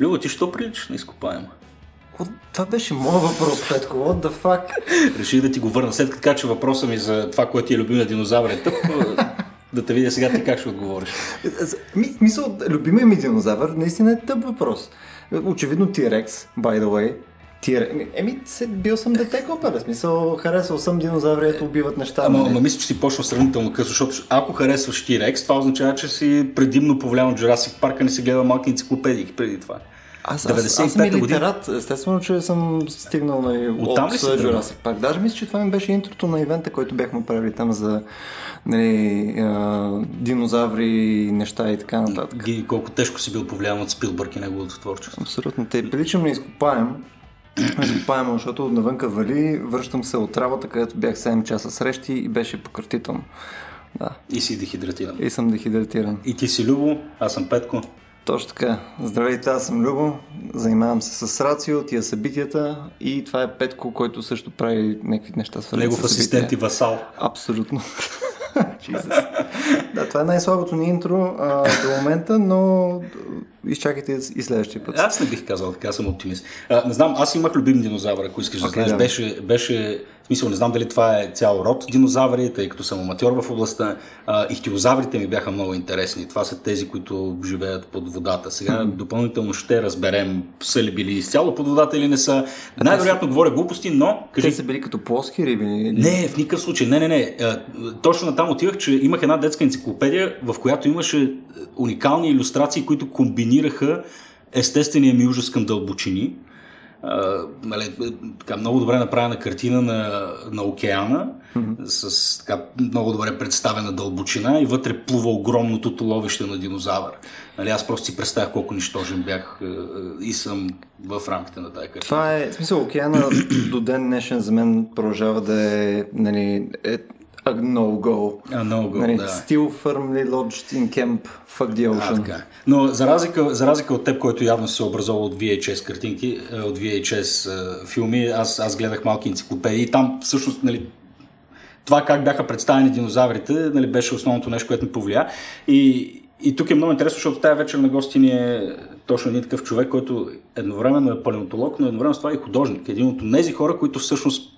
Любо, ти що приличаш на изкопаема? Това беше моят въпрос, Петко. What the fuck? Реших да ти го върна. След като кажа въпроса ми за това, което ти е любимия динозавър е тъп, да те видя сега ти как ще отговориш. Ми, смисъл, любимия ми динозавър наистина е тъп въпрос. Очевидно T-Rex, by the way. T-Rex. Еми, се, бил съм дете копа, смисъл, харесал съм динозаври, ето убиват неща. Ама, ама мисля, че си почнал сравнително късно, защото ако харесваш T-Rex, това означава, че си предимно повлиян от Jurassic Park, а не си гледал малки енциклопедии преди това. Аз, аз, аз съм и 95-та година. литерат. Естествено, че съм стигнал нали, от, ли си? Jurassic Park. Даже мисля, че това ми беше интрото на ивента, който бяхме правили там за нали, а, динозаври и неща и така нататък. Ги, колко тежко си бил повлиян от Спилбърг и неговото творчество. Абсолютно. Те приличам на изкопаем. Изкопаем, защото навънка вали, връщам се от работа, където бях 7 часа срещи и беше пократително. Да. И си дехидратиран. И съм дехидратиран. И ти си Любо, аз съм Петко. Точно така. Здравейте, аз съм Любо. Занимавам се с рацио, тия събитията и това е Петко, който също прави някакви неща Негов асистент и васал. Абсолютно. Да, това е най-слабото ни интро а, до момента, но изчакайте и следващия път. Аз не бих казал така, съм оптимист. А, не знам, аз имах любим динозавър, ако искаш да Окей, знаеш. да. Беше, беше, в смисъл, не знам дали това е цял род динозаври, тъй като съм аматьор в областта. А, ихтиозаврите ми бяха много интересни. Това са тези, които живеят под водата. Сега допълнително ще разберем са ли били изцяло под водата или не са. Най-вероятно говоря глупости, но... Те Кажи, са били като плоски риби. Не, в никакъв случай. Не, не, не. А, Точно на там отивах, че имах една детска енциклопедия, в която имаше е, уникални иллюстрации, които комбинираха естествения ми ужас към дълбочини. Нали, така, много добре направена картина на, на океана, с така, много добре представена дълбочина и вътре плува огромното туловище на динозавър. Нали, аз просто си представях колко нищожен бях е, е, и съм в рамките на тази картина. Това е, в смисъл, океана до ден днешен за мен продължава да е, нали, е a no-go. А, много, нали, да. Still firmly lodged in camp, fuck the А, ocean. така. Но за разлика, за разлика от теб, който явно се е образовал от VHS картинки, е, от VHS е, филми, аз, аз гледах малки енциклопедии и там всъщност, нали, това как бяха представени динозаврите, нали, беше основното нещо, което ми повлия. И, и тук е много интересно, защото тази вечер на гости ни е точно един такъв човек, който едновременно е палеонтолог, но едновременно с това е и художник. Един от тези хора, които всъщност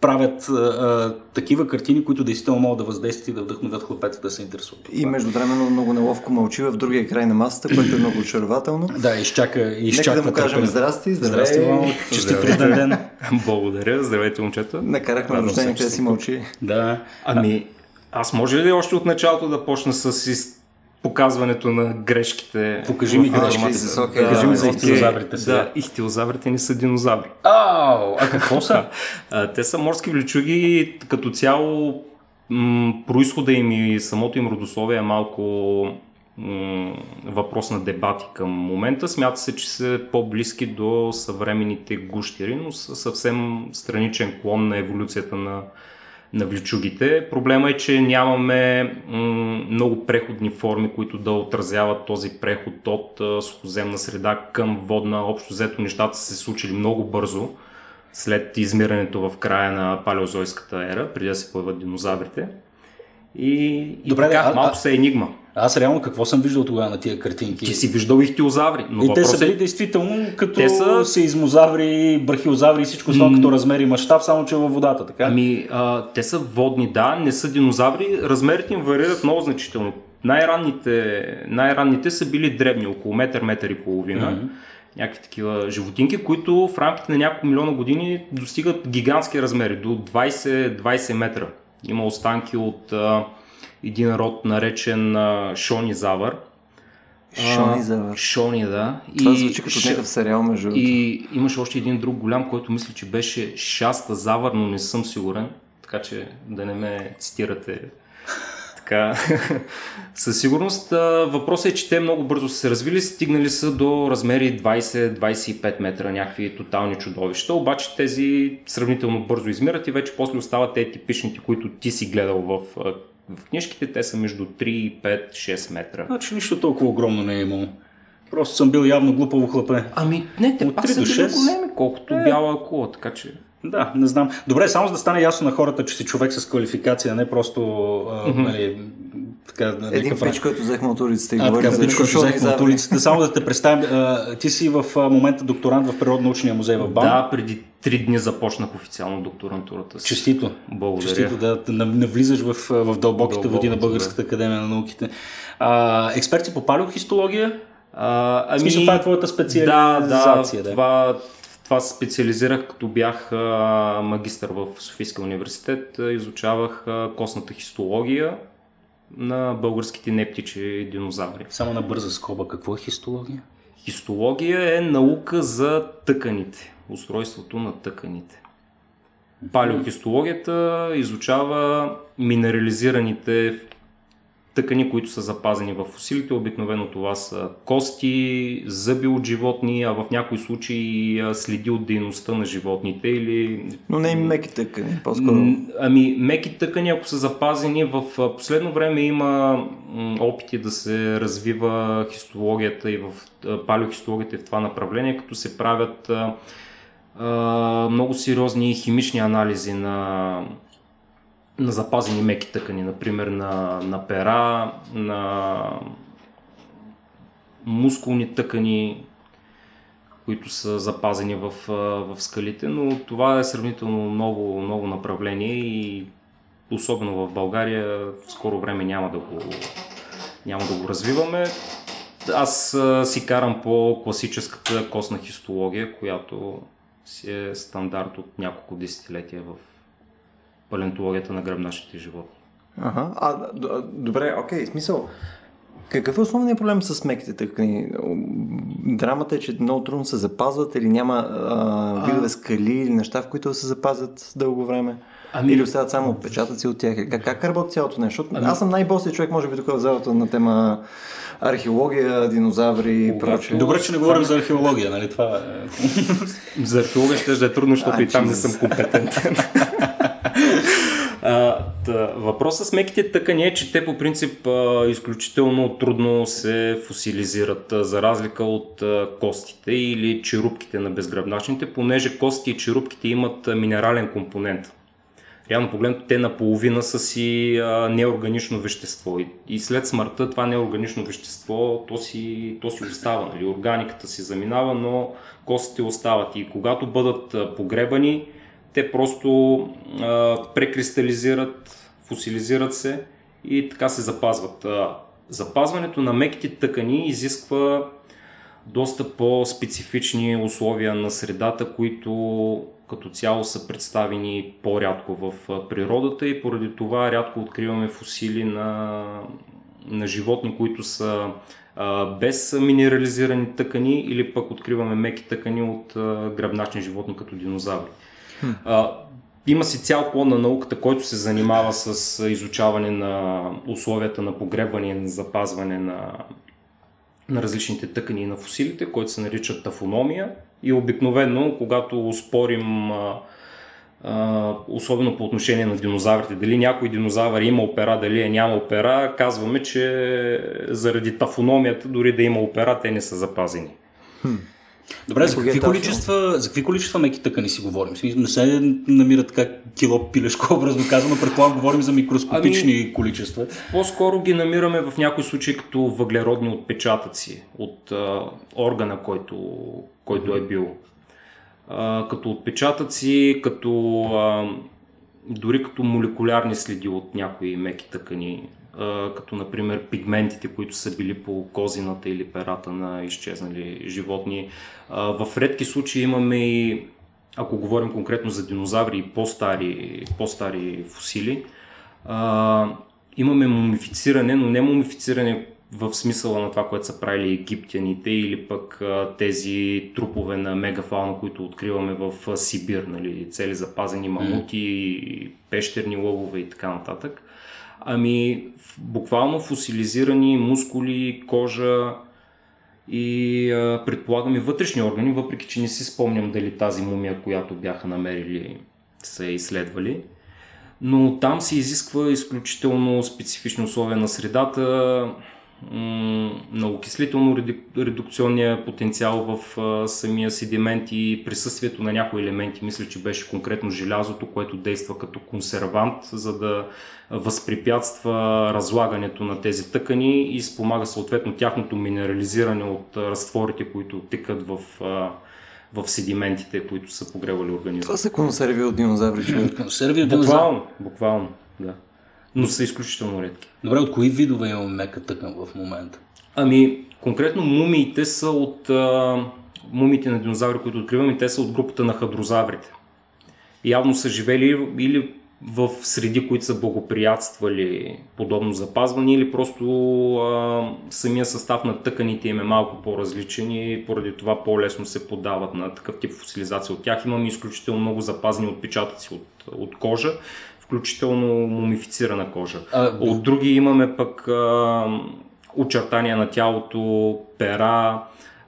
правят а, а, такива картини, които действително могат да въздействат и да вдъхновят хлопеца да се интересуват. И междувременно много неловко мълчи в другия край на масата, което е много очарователно. Да, изчака, изчаква Нека да му кажем здрасти, здравей. Здрасти, Вано. Честит рожден ден. Благодаря, здравейте момчета. Накарахме рождение, къде сте си мълчи. Да. Ами, аз може ли още от началото да почна с. Показването на грешките? Покажи ми грешките. информацията? Окей, Покажи ми за окей. ихтиозаврите сега. Да, ихтиозаврите не са динозаври. Ау, а какво са? Те са морски влючуги, като цяло м- происхода им и самото им родословие е малко м- въпрос на дебати към момента. Смята се, че са по-близки до съвременните гущери, но са съвсем страничен клон на еволюцията на, на влючугите. Проблема е, че нямаме много преходни форми, които да отразяват този преход от а, сухоземна среда към водна. Общо взето нещата са се случили много бързо след измирането в края на палеозойската ера, преди да се появят динозаврите. И, и Добре, така, а- а- малко се енигма. Аз реално какво съм виждал тогава на тия картинки? Ти си виждал ихтиозаври, но и те са били е, действително като Те са- сеизмозаври, брахиозаври и всичко останало като размер и мащаб, само че във водата, така? Ами, а, те са водни, да, не са динозаври. Размерите им варират много значително. Най-ранните, най-ранните са били дребни, около метър, метър и половина. Мгм. Някакви такива животинки, които в рамките на няколко милиона години достигат гигантски размери, до 20-20 метра. Има останки от а, един род, наречен а, Шонизавър. А, Шонизавър. Шони, да. Това звучи като Ш- някакъв сериал, между и имаше още един друг голям, който мисля, че беше Шаста Завър, но не съм сигурен. Така че да не ме цитирате така. Със сигурност въпросът е, че те много бързо са се развили, стигнали са до размери 20-25 метра, някакви тотални чудовища, обаче тези сравнително бързо измират и вече после остават те типичните, които ти си гледал в, в книжките, те са между 3, 5, 6 метра. Значи нищо толкова огромно не е имало. Просто съм бил явно глупаво хлапе. Ами не, те От пак са били големи, колкото бяла кула, така че... Да, не знам. Добре, само за да стане ясно на хората, че си човек с квалификация, не просто а, нали, така, Един някакъв пич, който взехме от улицата и А, говори за пич, който взехме от улицата. Само да те представим, а, ти си в а, момента докторант в Природно-научния музей в БАН. Да, преди три дни започнах официално докторантурата си. Честито. Благодаря. Честито да да навлизаш в, в дълбоките води на Българската академия на науките. А, експерти по палеохистология? А, ами, смисъл, това е твоята да, специализация. да, това, това специализирах като бях а, магистър в Софийския университет. а, Изучавах а, костната хистология на българските нептичи динозаври. Само на бърза скоба, какво е хистология? Хистология е наука за тъканите, устройството на тъканите. Палеохистологията изучава минерализираните тъкани, които са запазени в фусилите. Обикновено това са кости, зъби от животни, а в някои случаи следи от дейността на животните или Но не и меки тъкани, по-скоро. Ами, меки тъкани, ако са запазени, в последно време има опити да се развива хистологията и в палеохистологията и в това направление, като се правят много сериозни химични анализи на, на запазени меки тъкани, например на, на пера, на мускулни тъкани, които са запазени в, в скалите, но това е сравнително ново, ново направление и особено в България в скоро време няма да го, няма да го развиваме. Аз си карам по класическата костна хистология, която си е стандарт от няколко десетилетия в палеонтологията на гръбначните животни. Ага. А, д- добре, окей, смисъл. Какъв е основният проблем с меките тъкани? Драмата е, че много трудно се запазват или няма а, видове скали или неща, в които да се запазят дълго време? Ами- Или остават само отпечатъци от тях? Как, как работи цялото нещо? Защото аз съм най-босият човек, може би, тук в залата на тема археология, динозаври и прочее. Добре, че не говорим за археология, нали? Това е... За археология ще е трудно, защото А, и там не съм компетентен. Въпросът с меките тъкани е, че те по принцип изключително трудно се фосилизират, за разлика от костите или черупките на безгръбначните, понеже костите и черупките имат минерален компонент. Реално погледнато те наполовина са си неорганично вещество и, след смъртта това неорганично вещество то си, то си остава, нали? органиката си заминава, но костите остават и когато бъдат погребани, те просто а, прекристализират, фосилизират се и така се запазват. Запазването на меките тъкани изисква доста по-специфични условия на средата, които като цяло са представени по-рядко в природата и поради това рядко откриваме фусили на, на животни, които са а, без минерализирани тъкани или пък откриваме меки тъкани от а, гръбначни животни като динозаври. А, има си цял план на науката, който се занимава с изучаване на условията на погребване и на запазване на, на различните тъкани на фусилите, който се нарича тафономия. И обикновено, когато спорим, особено по отношение на динозаврите, дали някой динозавър има опера, дали е няма опера, казваме, че заради тафономията, дори да има опера, те не са запазени. Добре, за какви, е количества, за какви количества меки тъкани си говорим? Не се намира така кило пилешко, образно казано. Предполагам, говорим за микроскопични Ами- количества. По-скоро ги намираме в някои случаи като въглеродни отпечатъци от а, органа, който, който е бил. А, като отпечатъци, като а, дори като молекулярни следи от някои меки тъкани, като например пигментите, които са били по козината или перата на изчезнали животни. В редки случаи имаме и, ако говорим конкретно за динозаври и по-стари, по-стари фусили, имаме мумифициране, но не мумифициране в смисъла на това, което са правили египтяните или пък тези трупове на мегафауна, които откриваме в Сибир, нали, цели запазени мамути, пещерни лъвове и така нататък. Ами, буквално фосилизирани мускули, кожа и а, предполагам и вътрешни органи, въпреки че не си спомням дали тази мумия, която бяха намерили, са изследвали но там се изисква изключително специфични условия на средата. На окислително-редукционния потенциал в а, самия седимент и присъствието на някои елементи. Мисля, че беше конкретно желязото, което действа като консервант, за да възпрепятства разлагането на тези тъкани и спомага съответно тяхното минерализиране от разтворите, които текат в а, в седиментите, които са погревали организма. Това са консерви от динозаври. Консерви от динозаври? Буквално, буквално, да. Но са изключително редки. Добре, от кои видове имаме мека тъкан в момента? Ами, конкретно мумиите са от а, мумиите на динозаври, които откриваме, те са от групата на хадрозаврите. Явно са живели или в среди, които са благоприятствали подобно запазване или просто а, самия състав на тъканите им е малко по-различен и поради това по-лесно се подават на такъв тип фосилизация от тях. Имаме изключително много запазени отпечатъци от, от кожа, включително мумифицирана кожа. А, от други имаме пък а, очертания на тялото, пера,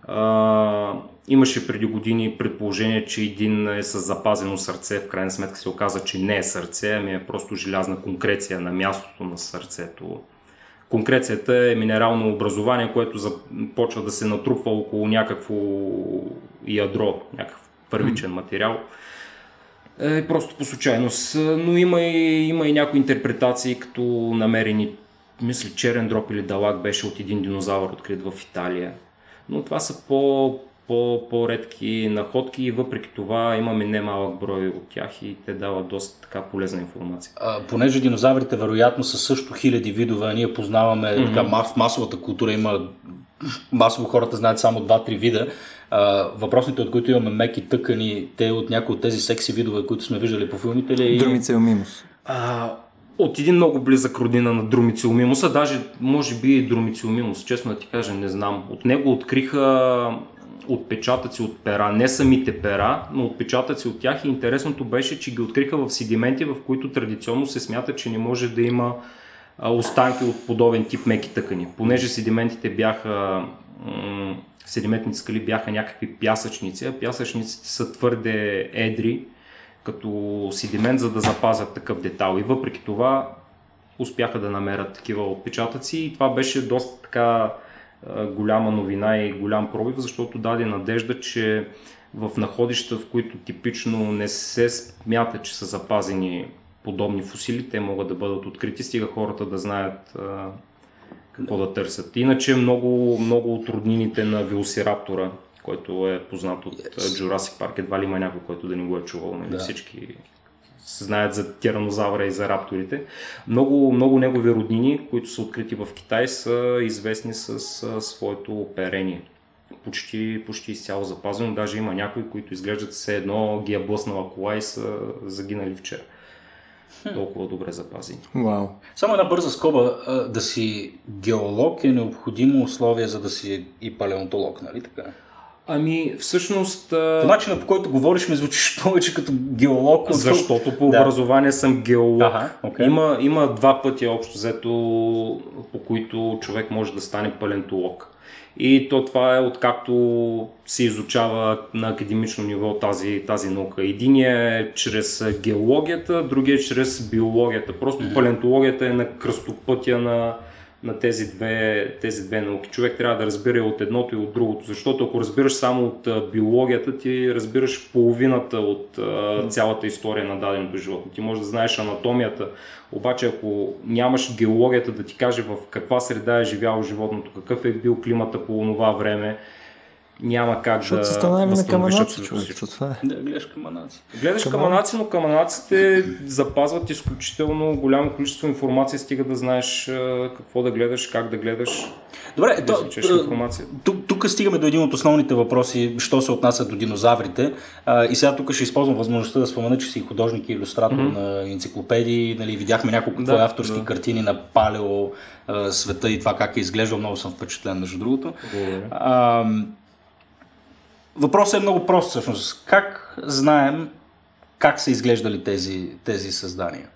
а, Имаше преди години предположение, че един е с запазено сърце, в крайна сметка се оказа, че не е сърце, ами е просто желязна конкреция на мястото на сърцето. Конкрецията е минерално образование, което започва да се натрупва около някакво ядро, някакъв първичен материал. Е, просто по случайност. Но има и, има и някои интерпретации, като намерени, мисля, черен дроп или далак беше от един динозавър, открит в Италия. Но това са по, по, по-редки находки и въпреки това имаме немалък брой от тях и те дават доста така полезна информация. А, понеже динозаврите вероятно са също хиляди видове, ние познаваме mm-hmm. така, в масовата култура има масово хората знаят само 2-3 вида. А, въпросните, от които имаме меки тъкани, те от някои от тези секси видове, които сме виждали по филмите ли? Друмицеомимус. А, от един много близък родина на Друмициомимуса, даже може би и Друмициомимус, честно да ти кажа, не знам. От него откриха отпечатъци от пера, не самите пера, но отпечатъци от тях и интересното беше, че ги откриха в седименти, в които традиционно се смята, че не може да има останки от подобен тип меки тъкани. Понеже седиментите бяха седиментните скали бяха някакви пясъчници, а пясъчниците са твърде едри като седимент, за да запазят такъв детал. И въпреки това успяха да намерят такива отпечатъци и това беше доста така голяма новина и голям пробив, защото даде надежда, че в находища, в които типично не се смята, че са запазени подобни фусили, те могат да бъдат открити, стига хората да знаят какво да търсят. Иначе много, много от роднините на Велосираптора, който е познат от yes. Jurassic Park, едва ли има някой, който да не го е чувал. Нали? Да. Всички знаят за тиранозавра и за рапторите. Много, много негови роднини, които са открити в Китай, са известни с своето оперение. Почти, почти изцяло запазено. Даже има някои, които изглеждат все едно ги е блъснала кола и са загинали вчера. Толкова добре запазени. Wow. Само една бърза скоба. Да си геолог е необходимо условие, за да си и палеонтолог, нали така? Ами, всъщност... По начина по който говориш ми звучиш повече като геолог. Защото по да. образование съм геолог. Ага, okay. има, има два пъти общо взето, по които човек може да стане палеонтолог. И то това е откакто се изучава на академично ниво тази, тази наука. Единият е чрез геологията, другия е чрез биологията. Просто палеонтологията е на кръстопътя на, на тези две, тези две науки. Човек трябва да разбира от едното и от другото, защото ако разбираш само от биологията, ти разбираш половината от цялата история на даденото животно. Ти можеш да знаеш анатомията, обаче ако нямаш геологията да ти каже в каква среда е живяло животното, какъв е бил климата по това време, няма как Защото да се станали на каманаци, човек. Това е. Да, гледаш каманаци. Гледаш каманаци, но каманаците запазват изключително голямо количество информация, стига да знаеш какво да гледаш, как да гледаш. Добре, да тук, тук стигаме до един от основните въпроси, що се отнася до динозаврите. А, и сега тук ще използвам възможността да спомена, че си художник и иллюстратор mm-hmm. на енциклопедии. Нали, видяхме няколко да, авторски да. картини на палео света и това как е изглеждал. Много съм впечатлен, между другото. А, Въпросът е много прост всъщност. Как знаем как са изглеждали тези, тези създания?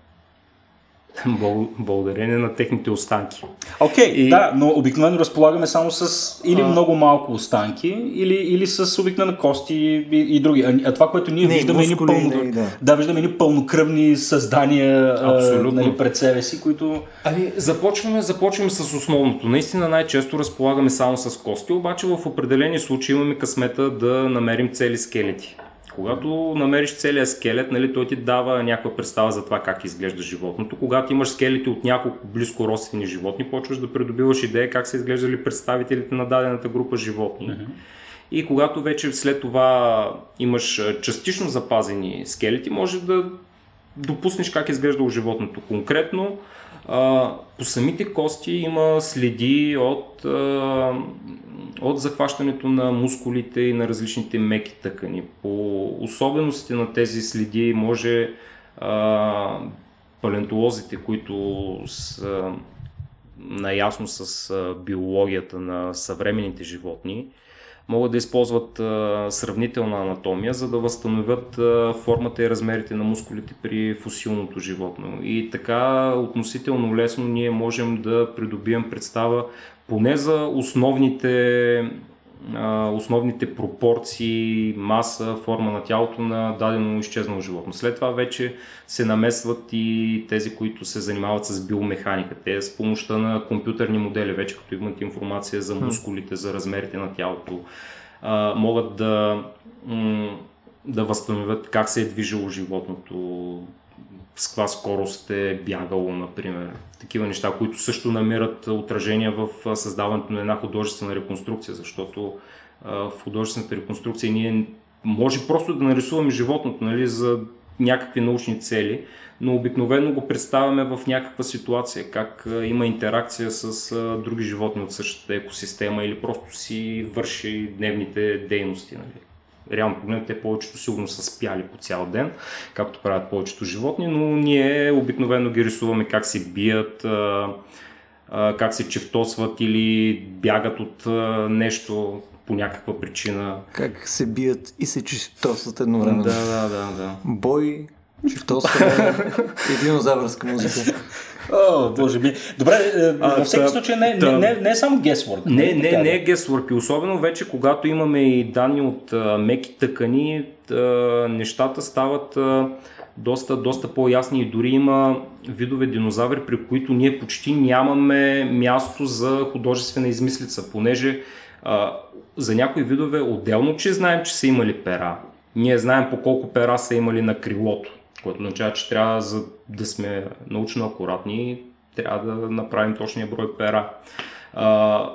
Благодарение на техните останки. Окей, okay, и... да, но обикновено разполагаме само с или а... много малко останки, или, или с обикновено кости и, и, други. А, а това, което ние не, виждаме, е мускули, ни пълно, не, да. да, виждаме ни пълнокръвни създания Абсолютно. А, нали, пред себе си, които... Ами, започваме, започваме с основното. Наистина най-често разполагаме само с кости, обаче в определени случаи имаме късмета да намерим цели скелети. Когато намериш целият скелет, нали, той ти дава някаква представа за това как изглежда животното. Когато имаш скелети от няколко близко родствени животни, почваш да придобиваш идея как са изглеждали представителите на дадената група животни. Mm-hmm. И когато вече след това имаш частично запазени скелети, може да допуснеш как е изглеждало животното. Конкретно, а, по самите кости има следи от, а, от захващането на мускулите и на различните меки тъкани. По особеностите на тези следи може а, палентолозите, които са наясно с биологията на съвременните животни, могат да използват а, сравнителна анатомия, за да възстановят а, формата и размерите на мускулите при фусилното животно. И така относително лесно ние можем да придобием представа поне за основните основните пропорции, маса, форма на тялото на дадено изчезнало животно. След това вече се намесват и тези, които се занимават с биомеханика. Те с помощта на компютърни модели, вече като имат информация за мускулите, за размерите на тялото, могат да, да възстановят как се е движило животното, с каква скорост е бягало, например. Такива неща, които също намират отражение в създаването на една художествена реконструкция, защото в художествената реконструкция ние може просто да нарисуваме животното нали, за някакви научни цели, но обикновено го представяме в някаква ситуация, как има интеракция с други животни от същата екосистема или просто си върши дневните дейности. Нали реално погледнато те повечето сигурно са спяли по цял ден, както правят повечето животни, но ние обикновено ги рисуваме как се бият, как се чевтосват или бягат от нещо по някаква причина. Как се бият и се чевтосват едновременно. Да, да, да. да. Бой, чевтосване и динозавърска музика. О, боже ми. Добре, е, във всеки случай не, не, не, не е само guesswork. Не, не, не, не е guesswork. И особено вече, когато имаме и данни от а, меки тъкани, а, нещата стават а, доста, доста по-ясни и дори има видове динозаври, при които ние почти нямаме място за художествена измислица, понеже а, за някои видове отделно, че знаем, че са имали пера. Ние знаем по колко пера са имали на крилото което означава, че трябва за да сме научно акуратни, трябва да направим точния брой пера. А,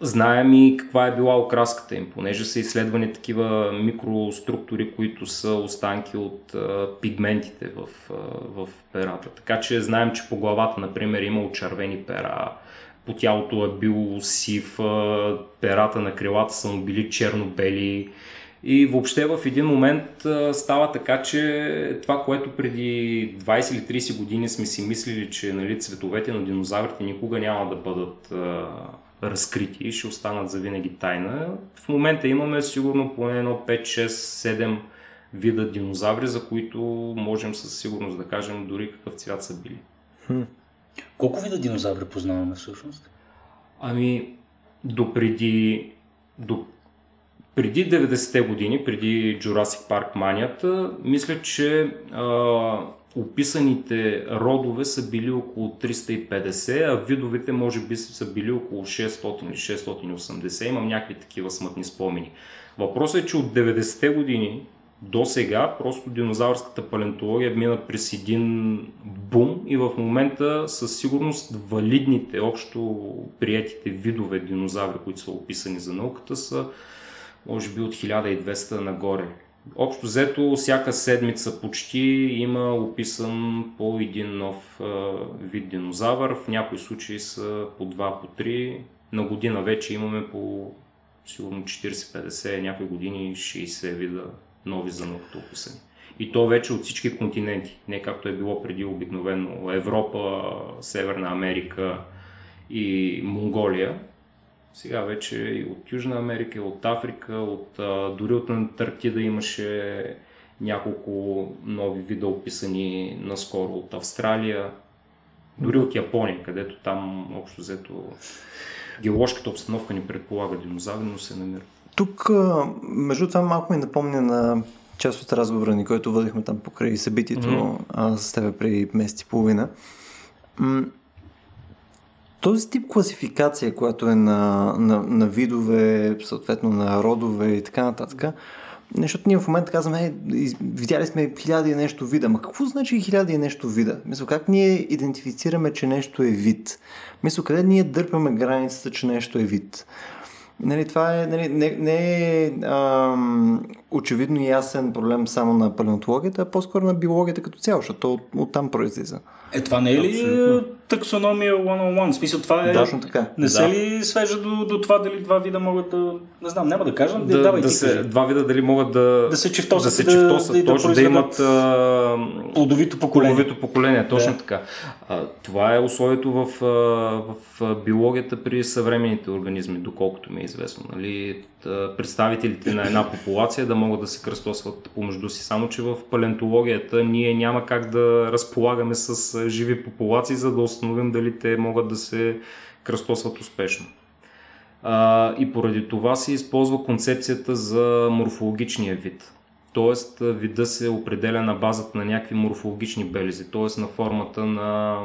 знаем и каква е била окраската им, понеже са изследвани такива микроструктури, които са останки от а, пигментите в, а, в перата. Така че знаем, че по главата, например, има очервени пера, по тялото е бил сив, а, перата на крилата са му били черно-бели, и въобще в един момент става така, че това, което преди 20 или 30 години сме си мислили, че нали, цветовете на динозаврите никога няма да бъдат а, разкрити и ще останат за винаги тайна. В момента имаме сигурно поне едно 5, 6, 7 вида динозаври, за които можем със сигурност да кажем дори какъв цвят са били. Хм. Колко вида динозаври познаваме всъщност? Ами, допреди, до преди 90-те години, преди Jurassic Park манията, мисля, че а, описаните родове са били около 350, а видовете може би са били около 600 или 680. Имам някакви такива смътни спомени. Въпросът е, че от 90-те години до сега просто динозавърската палеонтология мина през един бум и в момента със сигурност валидните, общо приятите видове динозаври, които са описани за науката, са може би от 1200 нагоре. Общо взето, всяка седмица почти има описан по един нов вид динозавър. В някои случаи са по 2, по 3. На година вече имаме по сигурно 40-50, някои години 60 вида нови за науката описани. И то вече от всички континенти, не както е било преди обикновено Европа, Северна Америка и Монголия. Сега вече и от Южна Америка, и от Африка, от, дори от Антарктида имаше няколко нови вида описани наскоро от Австралия. Дори от Япония, където там общо взето геоложката обстановка ни предполага динозаври, но се намира. Тук, между това, малко ми напомня на част от разговора ни, който водихме там покрай събитието mm-hmm. с теб преди месец и половина. Този тип класификация, която е на, на, на видове, съответно на родове и така нататък, защото ние в момента казваме, е, видяли сме хиляди и нещо вида. Ма какво значи хиляди и нещо вида? Мисля, как ние идентифицираме, че нещо е вид? Мисля, къде ние дърпаме границата, че нещо е вид? Нали, това е, нали, не, не е ам, очевидно ясен проблем само на палеонтологията, а по-скоро на биологията като цяло, защото от, оттам произлиза. Е, това не е ли Абсолютно. Таксономия one-on-one? В смисъл, това е... Точно така. Не се да. ли свежа до, до това дали два вида могат да... Не знам, няма да кажа, да, да, да се, два вида дали могат да... Да се чифтосат, да, се чифтосат да, точно, да, да имат... А, плодовито поколение. Плодовито поколение, точно да. така. А, това е условието в, в биологията при съвременните организми, доколкото ми е известно. Нали? Представителите на една популация да могат да се кръстосват помежду си. Само, че в палеонтологията ние няма как да разполагаме с живи популации, за да установим дали те могат да се кръстосват успешно. А, и поради това се използва концепцията за морфологичния вид. Тоест, вида се определя на базата на някакви морфологични белези, т.е. на формата на,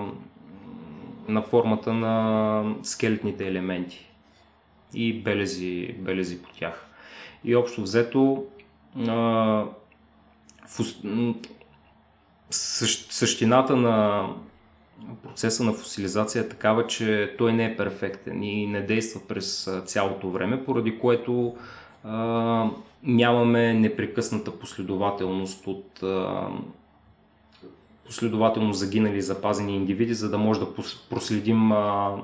на формата на скелетните елементи и белези, белези по тях. И общо взето, а, същината на процеса на фосилизация е такава, че той не е перфектен и не действа през цялото време, поради което а, нямаме непрекъсната последователност от а, последователно загинали запазени индивиди, за да може да проследим а,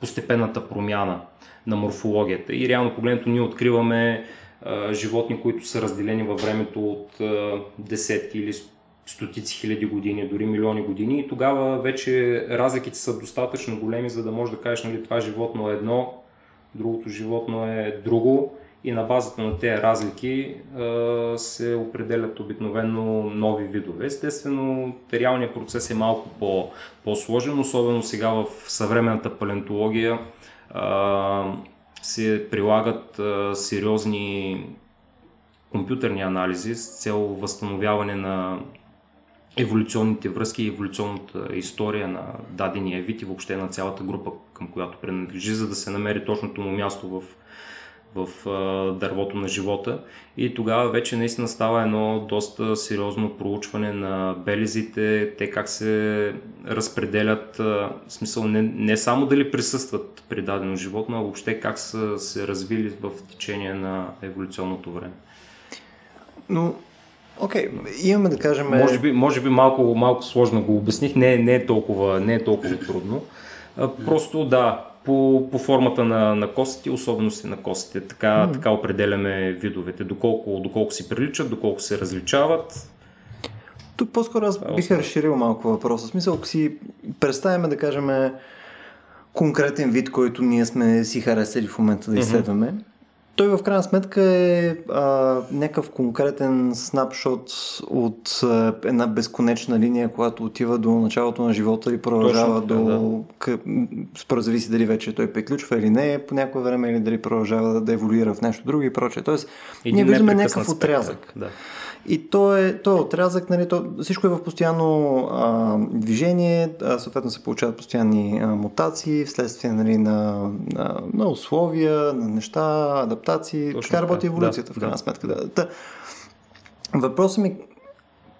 постепенната промяна на морфологията. И реално погледнато ние откриваме а, животни, които са разделени във времето от а, десетки или стотици хиляди години, дори милиони години и тогава вече разликите са достатъчно големи, за да може да кажеш, нали, това животно е едно, другото животно е друго и на базата на тези разлики се определят обикновено нови видове. Естествено, реалният процес е малко по, по-сложен, особено сега в съвременната палеонтология се прилагат сериозни компютърни анализи с цел възстановяване на еволюционните връзки и еволюционната история на дадения вид и въобще на цялата група, към която принадлежи, за да се намери точното му място в, в дървото на живота. И тогава вече наистина става едно доста сериозно проучване на белезите, те как се разпределят, в смисъл не, не само дали присъстват при дадено животно, а въобще как са се развили в течение на еволюционното време. Но Окей, okay, имаме да кажем... Може би, може би малко, малко сложно го обясних, не, не, е, толкова, не е толкова трудно. А, просто да, по, по формата на, на костите, особености на костите, така, mm. така определяме видовете, доколко, доколко си приличат, доколко се различават. Тук по-скоро аз бих разширил малко въпроса. В смисъл, ако си представяме да кажем конкретен вид, който ние сме си харесали в момента да изследваме, mm-hmm той в крайна сметка е а, някакъв конкретен снапшот от а, една безконечна линия, която отива до началото на живота и продължава Точно, до... Да. Според зависи дали вече той приключва или не по някое време, или дали продължава да, да еволюира в нещо друго и прочее. Тоест, Един ние виждаме някакъв отрязък. Да. И то е, то е отрязък, нали, то, всичко е в постоянно а, движение, а, съответно се получават постоянни а, мутации вследствие нали, на, на, на условия, на неща, адаптации. Точно така работи еволюцията да, в крайна да. сметка. Да. Та, въпросът ми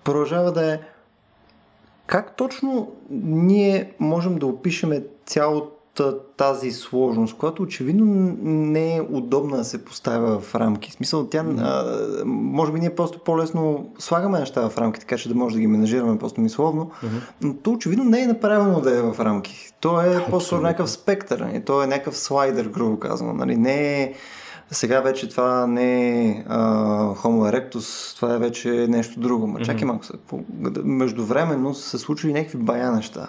продължава да е как точно ние можем да опишеме цялото тази сложност, която очевидно не е удобна да се поставя в рамки. В смисъл, тя, а, може би ние просто по-лесно слагаме неща в рамки, така че да може да ги менажираме просто мисловно, но то очевидно не е направено да е в рамки. То е по-скоро някакъв спектър, нали? то е някакъв слайдер, грубо казано. Нали? Не е сега вече това не е uh, Homo erectus, това е вече нещо друго. Ма чакай малко. Междувременно са се случили някакви бая неща.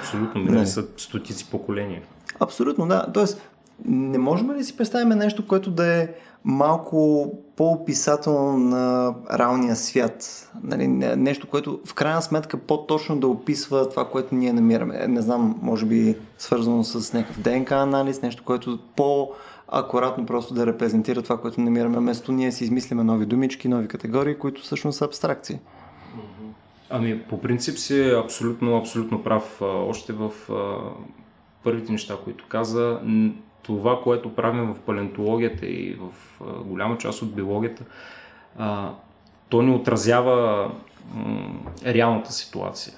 Абсолютно, не. са стотици поколения. Абсолютно, да. Тоест, не можем ли си представим нещо, което да е малко по-описателно на реалния свят? Нали, нещо, което в крайна сметка по-точно да описва това, което ние намираме. Не знам, може би свързано с някакъв ДНК анализ, нещо, което по- акуратно просто да репрезентира това, което намираме. Вместо ние си измислиме нови думички, нови категории, които всъщност са абстракции. Ами, по принцип си абсолютно, абсолютно прав. Още в първите неща, които каза, това, което правим в палеонтологията и в голяма част от биологията, то ни отразява реалната ситуация.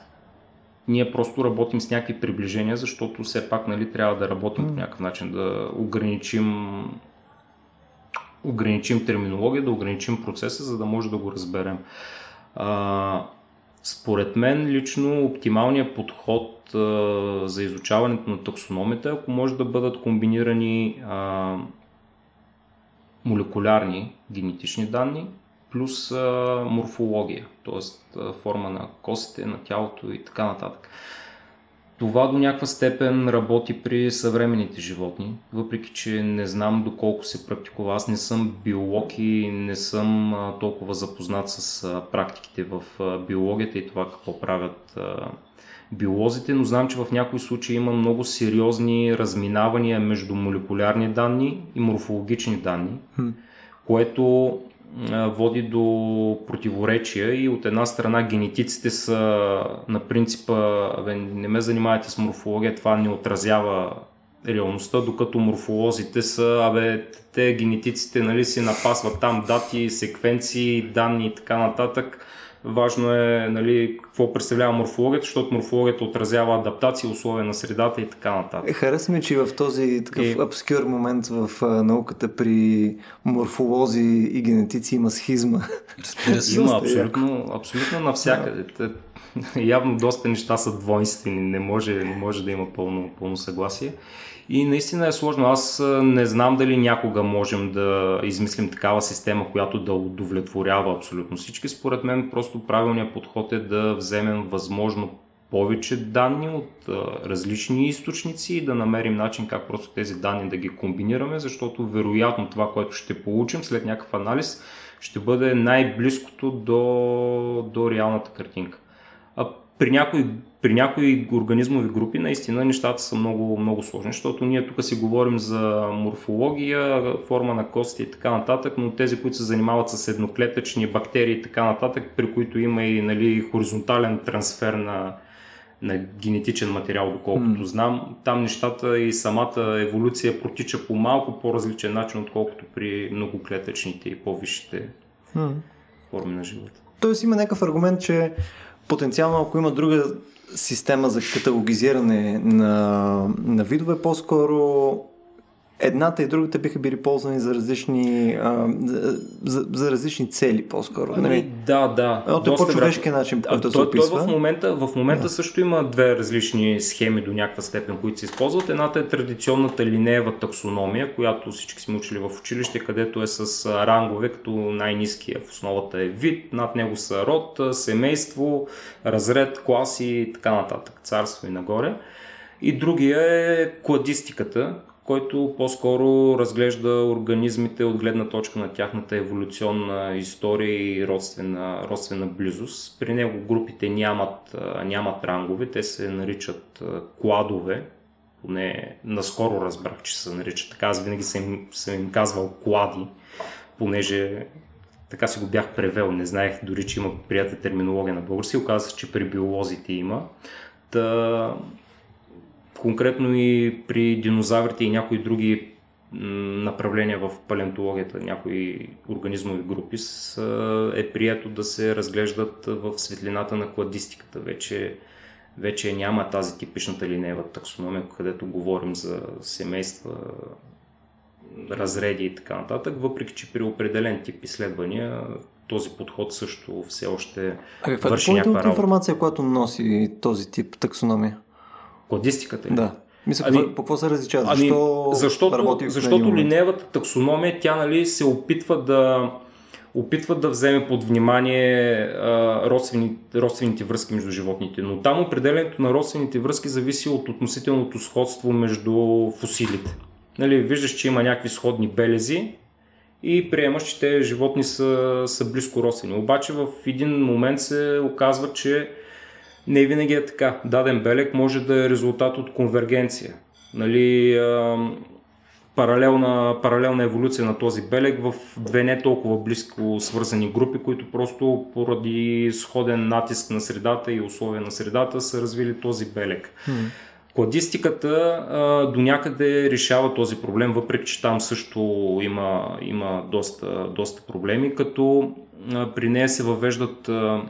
Ние просто работим с някакви приближения, защото все пак нали, трябва да работим по някакъв начин, да ограничим ограничим терминология, да ограничим процеса, за да може да го разберем. А, според мен лично оптималният подход а, за изучаването на таксономията, ако може да бъдат комбинирани а, молекулярни генетични данни плюс а, морфология, т.е. форма на костите, на тялото и така нататък. Това до някаква степен работи при съвременните животни, въпреки че не знам доколко се практикува. Аз не съм биолог и не съм толкова запознат с практиките в биологията и това какво правят биолозите, но знам, че в някои случаи има много сериозни разминавания между молекулярни данни и морфологични данни, което води до противоречия и от една страна генетиците са на принципа не ме занимавайте с морфология, това не отразява реалността, докато морфолозите са, абе, те генетиците нали, си напасват там дати, секвенции, данни и така нататък Важно е нали, какво представлява морфологията, защото морфологията отразява адаптация, условия на средата и така нататък. Е, харесва ми, че в този такъв и... обскюр момент в а, науката при морфолози и генетици има схизма. Има абсолютно, абсолютно навсякъде. Да. Явно доста неща са двойствени, не може, не може да има пълно, пълно съгласие. И наистина е сложно. Аз не знам дали някога можем да измислим такава система, която да удовлетворява абсолютно всички. Според мен просто правилният подход е да вземем възможно повече данни от различни източници и да намерим начин как просто тези данни да ги комбинираме, защото вероятно това, което ще получим след някакъв анализ, ще бъде най-близкото до, до реалната картинка. А при някои, при някои организмови групи наистина нещата са много, много сложни, защото ние тук си говорим за морфология, форма на кости и така нататък, но тези, които се занимават с едноклетъчни бактерии и така нататък, при които има и нали, хоризонтален трансфер на, на генетичен материал, доколкото mm. знам, там нещата и самата еволюция протича по малко по-различен начин, отколкото при многоклетъчните и по-висшите mm. форми на живота. Тоест има някакъв аргумент, че потенциално, ако има друга система за каталогизиране на, на видове, по-скоро едната и другата биха били ползвани за различни, а, за, за различни цели по-скоро. Ами, нали? Да, да. От е по-човешки начин, по който се описва. Той в момента, в момента да. също има две различни схеми до някаква степен, които се използват. Едната е традиционната линеева таксономия, която всички сме учили в училище, където е с рангове, като най-низкия в основата е вид, над него са род, семейство, разред, класи и така нататък, царство и нагоре. И другия е кладистиката, който по-скоро разглежда организмите от гледна точка на тяхната еволюционна история и родствена, родствена близост. При него групите нямат, нямат рангове, те се наричат кладове, поне наскоро разбрах, че се наричат така, аз винаги съм съм им казвал клади, понеже така си го бях превел, не знаех дори, че има приятел терминология на български, оказа се, че при биолозите има. Та, конкретно и при динозаврите и някои други направления в палеонтологията, някои организмови групи, е прието да се разглеждат в светлината на кладистиката. Вече, вече няма тази типичната линеева таксономия, където говорим за семейства, разреди и така нататък, въпреки че при определен тип изследвания този подход също все още а върши е някаква работа. информация, която носи този тип таксономия? Кладистиката. Да. Мисля, ами, по какво се различава? Ами, Защо защото, работи защото линеевата таксономия, тя нали, се опитва да опитва да вземе под внимание а, родствени, родствените връзки между животните. Но там определенето на родствените връзки зависи от относителното сходство между фусилите. Нали, виждаш, че има някакви сходни белези и приемаш, че те животни са, са близко родствени. Обаче в един момент се оказва, че не винаги е така. Даден белег може да е резултат от конвергенция. Нали, паралелна, паралелна еволюция на този белег в две не толкова близко свързани групи, които просто поради сходен натиск на средата и условия на средата са развили този белег. Кладистиката а, до някъде решава този проблем, въпреки че там също има, има доста, доста проблеми, като а, при нея се въвеждат а,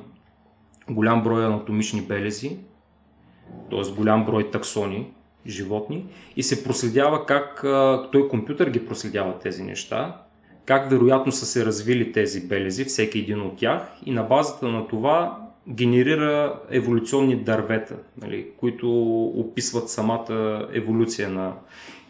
голям брой анатомични белези, т.е. голям брой таксони, животни и се проследява как той компютър ги проследява тези неща, как вероятно са се развили тези белези, всеки един от тях и на базата на това генерира еволюционни дървета, нали, които описват самата еволюция на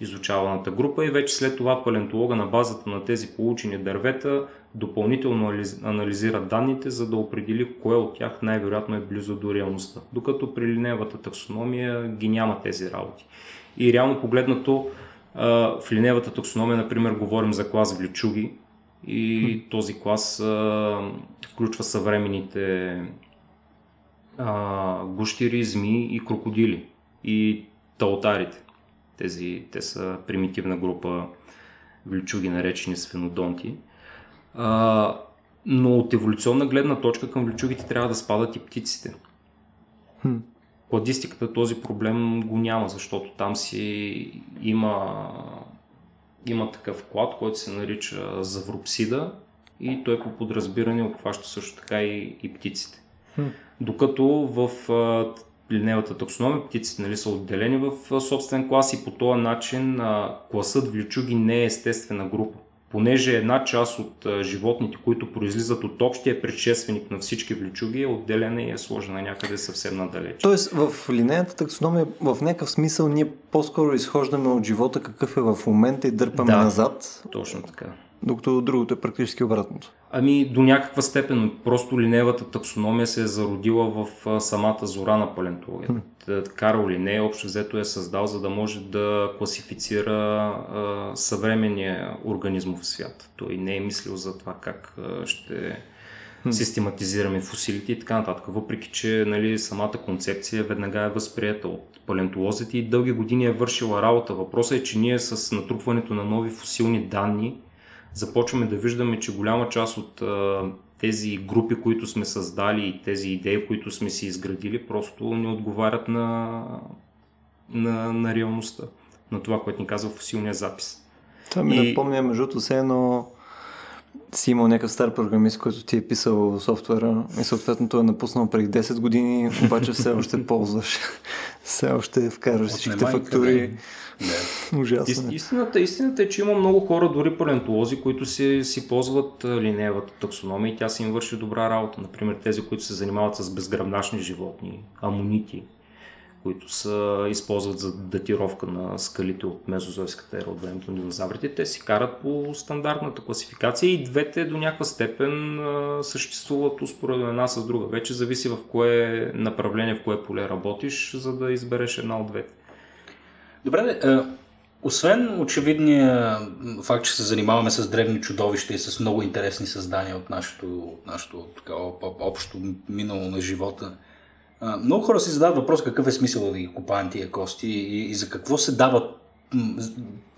изучаваната група и вече след това палеонтолога на базата на тези получени дървета допълнително анализира данните, за да определи кое от тях най-вероятно е близо до реалността. Докато при линеевата таксономия ги няма тези работи. И реално погледнато в линеевата таксономия, например, говорим за клас влечуги и този клас включва съвременните гущери, зми и крокодили и таотарите. Тези, те са примитивна група влечуги, наречени сфенодонти. А, но от еволюционна гледна точка към влечугите трябва да спадат и птиците. Хм. Кладистиката този проблем го няма, защото там си има, има такъв клад, който се нарича завропсида и той по подразбиране обхваща също така и, и птиците. Хм. Докато в линейната таксономия птиците нали, са отделени в собствен клас и по този начин класът влючуги не е естествена група. Понеже една част от животните, които произлизат от общия предшественик на всички влючуги е отделена и е сложена някъде съвсем надалеч. Тоест в линейната таксономия в някакъв смисъл ние по-скоро изхождаме от живота какъв е в момента и дърпаме да, назад. Точно така докато другото е практически обратното. Ами до някаква степен. Просто линейната таксономия се е зародила в самата зора на палеонтологията. Hmm. Карл Лине общо взето е създал, за да може да класифицира а, съвременния организмов свят. Той не е мислил за това как а, ще систематизираме фусилите и така нататък. Въпреки, че нали, самата концепция веднага е възприета от палеонтолозите и дълги години е вършила работа. Въпросът е, че ние с натрупването на нови фусилни данни започваме да виждаме, че голяма част от а, тези групи, които сме създали и тези идеи, които сме си изградили, просто не отговарят на, на, на реалността, на това, което ни казва фосилния запис. Това ми и... напомня, между другото, все едно си имал някакъв стар програмист, който ти е писал софтуера и съответно той е напуснал преди 10 години, обаче все още ползваш, все още вкарваш всичките фактури. Да. Ужасно. Е. Истината, истината е, че има много хора, дори палеонтолози, които си, си ползват линеевата таксономия и тя си им върши добра работа. Например, тези, които се занимават с безгръбначни животни, амонити, които са, използват за датировка на скалите от мезозойската ера от времето на динозаврите, те си карат по стандартната класификация и двете до някаква степен съществуват успоредно една с друга. Вече зависи в кое направление, в кое поле работиш, за да избереш една от двете. Добре, е, освен очевидния факт, че се занимаваме с древни чудовища и с много интересни създания от нашето, от нашето така, общо минало на живота, много хора си задават въпрос какъв е смисъл да ги купаем тия кости и, и за какво се дават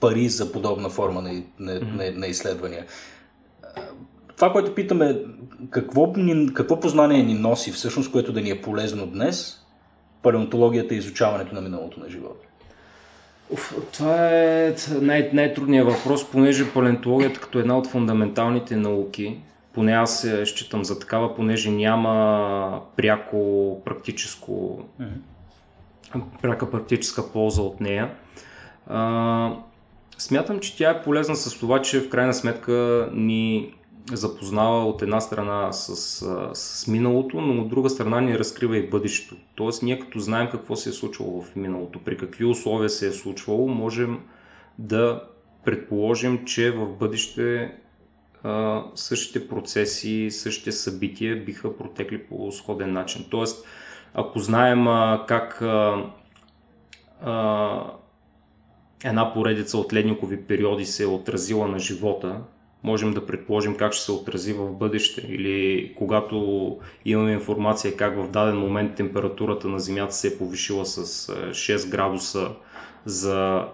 пари за подобна форма на, на, на, на изследвания. Това, което питаме, какво, какво познание ни носи всъщност, което да ни е полезно днес, палеонтологията и изучаването на миналото на живота? Това е най- най-трудният въпрос, понеже палеонтологията като една от фундаменталните науки, поне аз се считам за такава, понеже няма пряко практическо, mm-hmm. пряка практическа полза от нея. А, смятам, че тя е полезна с това, че в крайна сметка ни запознава от една страна с, с миналото, но от друга страна ни разкрива и бъдещето. Тоест ние като знаем какво се е случвало в миналото, при какви условия се е случвало, можем да предположим, че в бъдеще същите процеси, същите събития биха протекли по сходен начин. Тоест, ако знаем как една поредица от ледникови периоди се е отразила на живота, можем да предположим как ще се отрази в бъдеще или когато имаме информация как в даден момент температурата на Земята се е повишила с 6 градуса за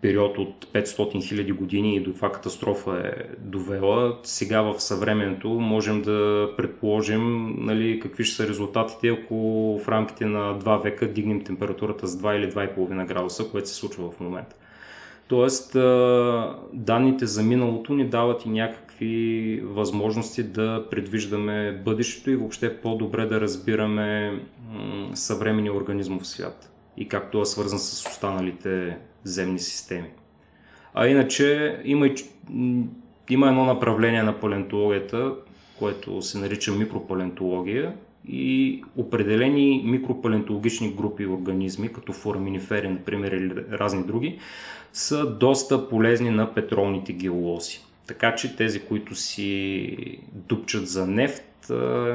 период от 500 000 години и до това катастрофа е довела. Сега в съвременето можем да предположим нали, какви ще са резултатите, ако в рамките на 2 века дигнем температурата с 2 или 2,5 градуса, което се случва в момента. Тоест, данните за миналото ни дават и някакви възможности да предвиждаме бъдещето и въобще по-добре да разбираме съвременния организмов свят и как това е свързан с останалите земни системи. А иначе има, има едно направление на палеонтологията, което се нарича микропалеонтология и определени микропалеонтологични групи организми, като фораминифери, например, или разни други, са доста полезни на петролните геолози. Така че тези, които си дупчат за нефт,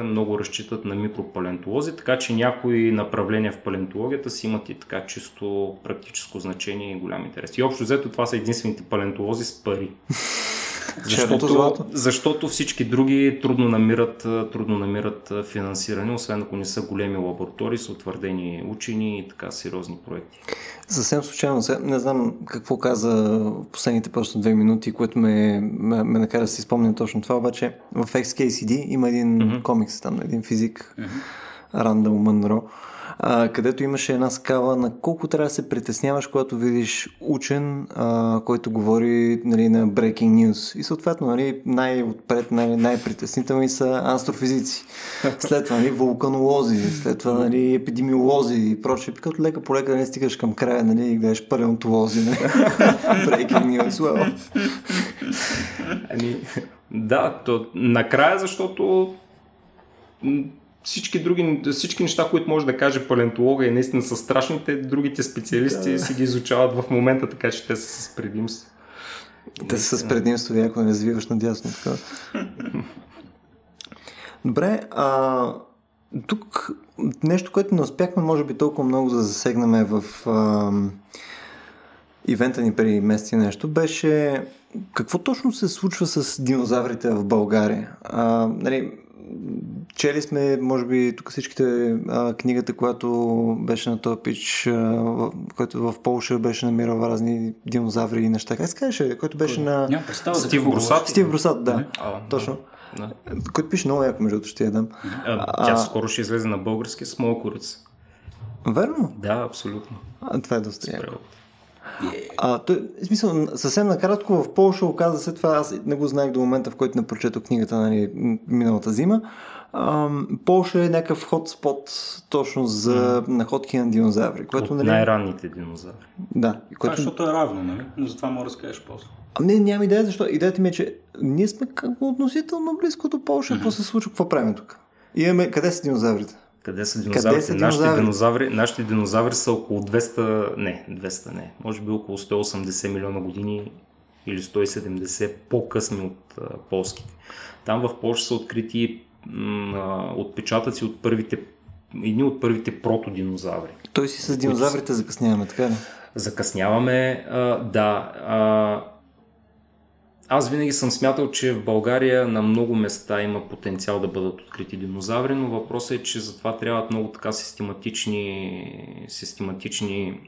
много разчитат на микропалентолози, така че някои направления в палентологията си имат и така чисто практическо значение и голям интерес. И общо взето това са единствените палентолози с пари. Защото, защото всички други трудно намират, трудно намират финансиране, освен ако не са големи лаборатории с утвърдени учени и така сериозни проекти. Съвсем случайно, не знам какво каза в последните просто две минути, което ме, ме, ме накара да си спомня точно това, обаче в XKCD има един mm-hmm. комикс там, един физик, mm-hmm. Рандъл Мънро, а, където имаше една скала на колко трябва да се притесняваш, когато видиш учен, а, който говори нали, на breaking news. И съответно нали, най-отпред, най- най-притеснителни са астрофизици. След това нали, вулканолози, след това нали, епидемиолози и прочее. Като лека по лека не стигаш към края нали, и гледаш палеонтолози. Нали. breaking news. Well. Ами, да, то накрая, защото всички други, всички неща, които може да каже палеонтолога и наистина са страшните, другите специалисти да. си ги изучават в момента, така че те са с предимство. Те са с предимство, ако не развиваш надясно. Така. Добре, а, тук нещо, което не успяхме, може би толкова много да засегнаме в а, ивента ни преди месеци нещо, беше какво точно се случва с динозаврите в България? А, нали, чели сме, може би, тук всичките а, книгата, която беше на този пич, а, който в Полша беше намирал разни динозаври и неща. Как се казваше? Който беше Кой? на... Няма представа. Стив Брусат. Стив Брусат, да. А, Точно. Да. Който пише много яко, между ще я дам. А, тя скоро ще излезе на български с моя курица. Верно? Да, абсолютно. А, това е доста яко. А, той, в смисъл, съвсем накратко в Польша оказа се това, аз не го знаех до момента, в който не прочетох книгата нали, миналата зима. Полша е някакъв хотспот точно за находки на динозаври. Което, нали... най-ранните динозаври. Да. Което... Това, защото е равно, нали? Но затова мога да разкажеш после. А не, нямам идея защо. Идеята ми е, че ние сме относително близко до Полша. Какво се случва? Какво правим тук? Имаме... Къде са динозаврите? Къде са динозаврите? Къде са динозаври? Нашите, динозаври, нашите динозаври са около 200, не, 200 не, може би около 180 милиона години или 170 по-късни от а, полските. Там в Польша са открити м, отпечатъци от първите, едни от първите протодинозаври. Той си с динозаврите закъсняваме, така ли? Закъсняваме, а, да. А, аз винаги съм смятал, че в България на много места има потенциал да бъдат открити динозаври, но въпросът е, че за това трябват много така систематични, систематични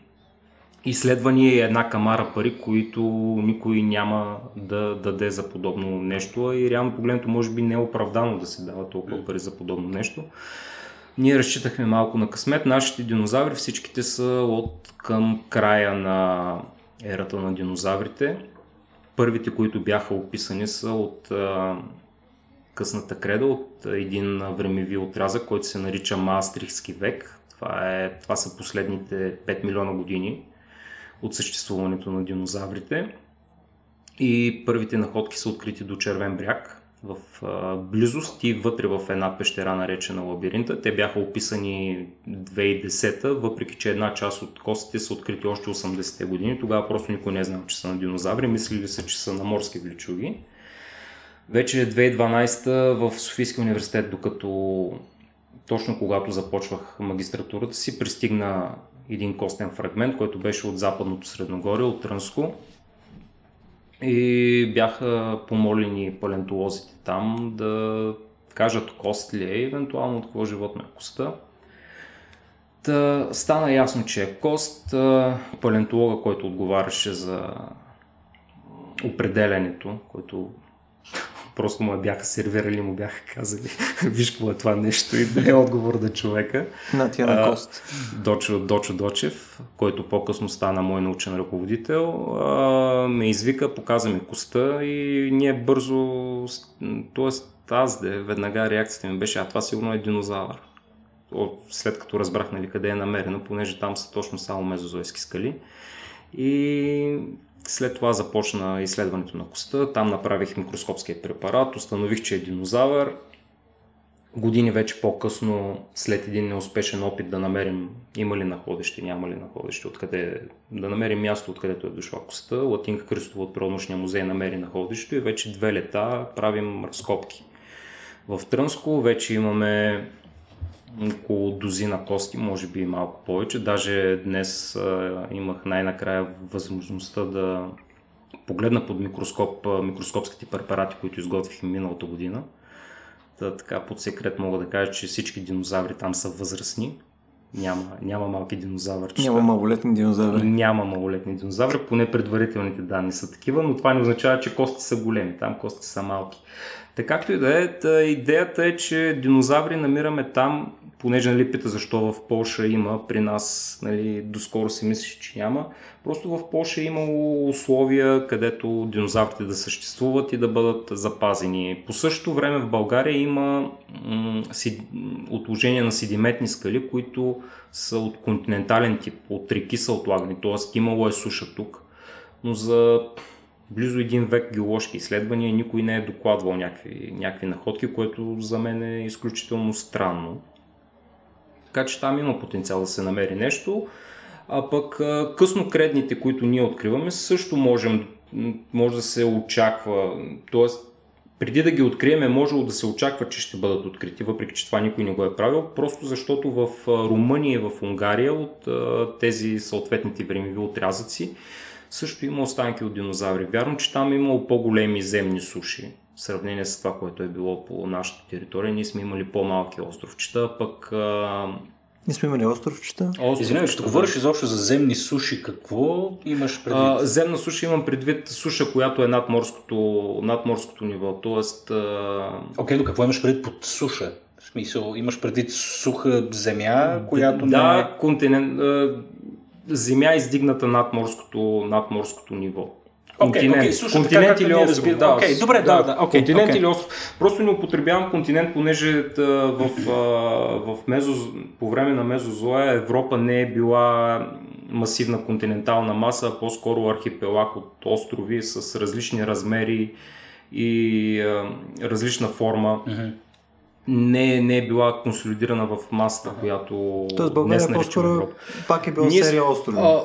изследвания и една камара пари, които никой няма да даде за подобно нещо, и реално погледнато може би не е оправдано да се дава толкова пари за подобно нещо. Ние разчитахме малко на късмет. Нашите динозаври всичките са от към края на ерата на динозаврите. Първите, които бяха описани са от а, късната креда, от един времеви отрязък, който се нарича Маастрихски век. Това, е, това са последните 5 милиона години от съществуването на динозаврите. И първите находки са открити до Червен бряг, в а, близост и вътре в една пещера наречена лабиринта. Те бяха описани 2010, въпреки че една част от костите са открити още 80-те години. Тогава просто никой не е знал, че са на динозаври, мислили са, че са на морски влечуги. Вече 2012 в Софийския университет, докато точно когато започвах магистратурата си, пристигна един костен фрагмент, който беше от западното Средногорие, от Трънско. И бяха помолени палентолозите там да кажат кост ли е, евентуално от какво животно е коста. Та, стана ясно, че е кост. Палентолога, който отговаряше за определенето, който просто му бяха сервирали, му бяха казали, виж какво е това нещо и да е отговор на човека. На тя на кост. Дочо, Дочо Дочев, който по-късно стана мой научен ръководител, а, ме извика, показа ми коста и ние бързо, т.е. аз де, веднага реакцията ми беше, а това сигурно е динозавър. След като разбрах нали, къде е намерено, понеже там са точно само мезозойски скали. И след това започна изследването на коста, там направих микроскопския препарат, установих, че е динозавър. Години вече по-късно, след един неуспешен опит да намерим има ли находище, няма ли находище, откъде, да намерим място, откъдето е дошла коста, Латинка Кристова от Природнощния музей намери находището и вече две лета правим разкопки. В Трънско вече имаме около дозина кости, може би и малко повече. Даже днес а, имах най-накрая възможността да погледна под микроскоп микроскопските препарати, които изготвих миналата година. Та, така под секрет мога да кажа, че всички динозаври там са възрастни. Няма, няма малки динозаври. Няма малолетни динозаври. Няма малолетни динозаври, поне предварителните данни са такива, но това не означава, че кости са големи. Там кости са малки. Така както и да е, идеята е, че динозаври намираме там понеже нали, пита защо в Польша има, при нас нали, доскоро си мислиш, че няма. Просто в Польша е имало условия, където динозаврите да съществуват и да бъдат запазени. По същото време в България има м- си, отложения на седиметни скали, които са от континентален тип, от реки са отлагани, т.е. имало е суша тук. Но за близо един век геоложки изследвания никой не е докладвал някакви, някакви находки, което за мен е изключително странно. Така че там има потенциал да се намери нещо. А пък късно кредните, които ние откриваме, също можем, може да се очаква. Тоест, преди да ги открием е можело да се очаква, че ще бъдат открити, въпреки че това никой не го е правил, просто защото в Румъния и в Унгария от тези съответните времеви отрязъци също има останки от динозаври. Вярно, че там е имало по-големи земни суши, в сравнение с това, което е било по нашата територия. Ние сме имали по-малки островчета, пък а, ние сме имали островчета. Остров, Извинявай, ще говориш изобщо за земни суши. Какво имаш предвид? А, земна суша имам предвид суша, която е над морското, над морското ниво. Тоест... Окей, okay, но какво имаш предвид под суша? В смисъл, имаш предвид суха земя, която да, не е... континент, земя издигната над морското, над морското ниво. Континент, okay, okay, континент или остров. Да, okay, добре, да, да, да okay, континент okay. или остров. Просто не употребявам континент, понеже в, в мезоз, по време на мезозоя Европа не е била масивна континентална маса, а по-скоро архипелаг от острови с различни размери и а, различна форма. Mm-hmm не, не е била консолидирана в масата, която Тоест България днес по-скоро Европа. пак е била Ние, серия острови. А,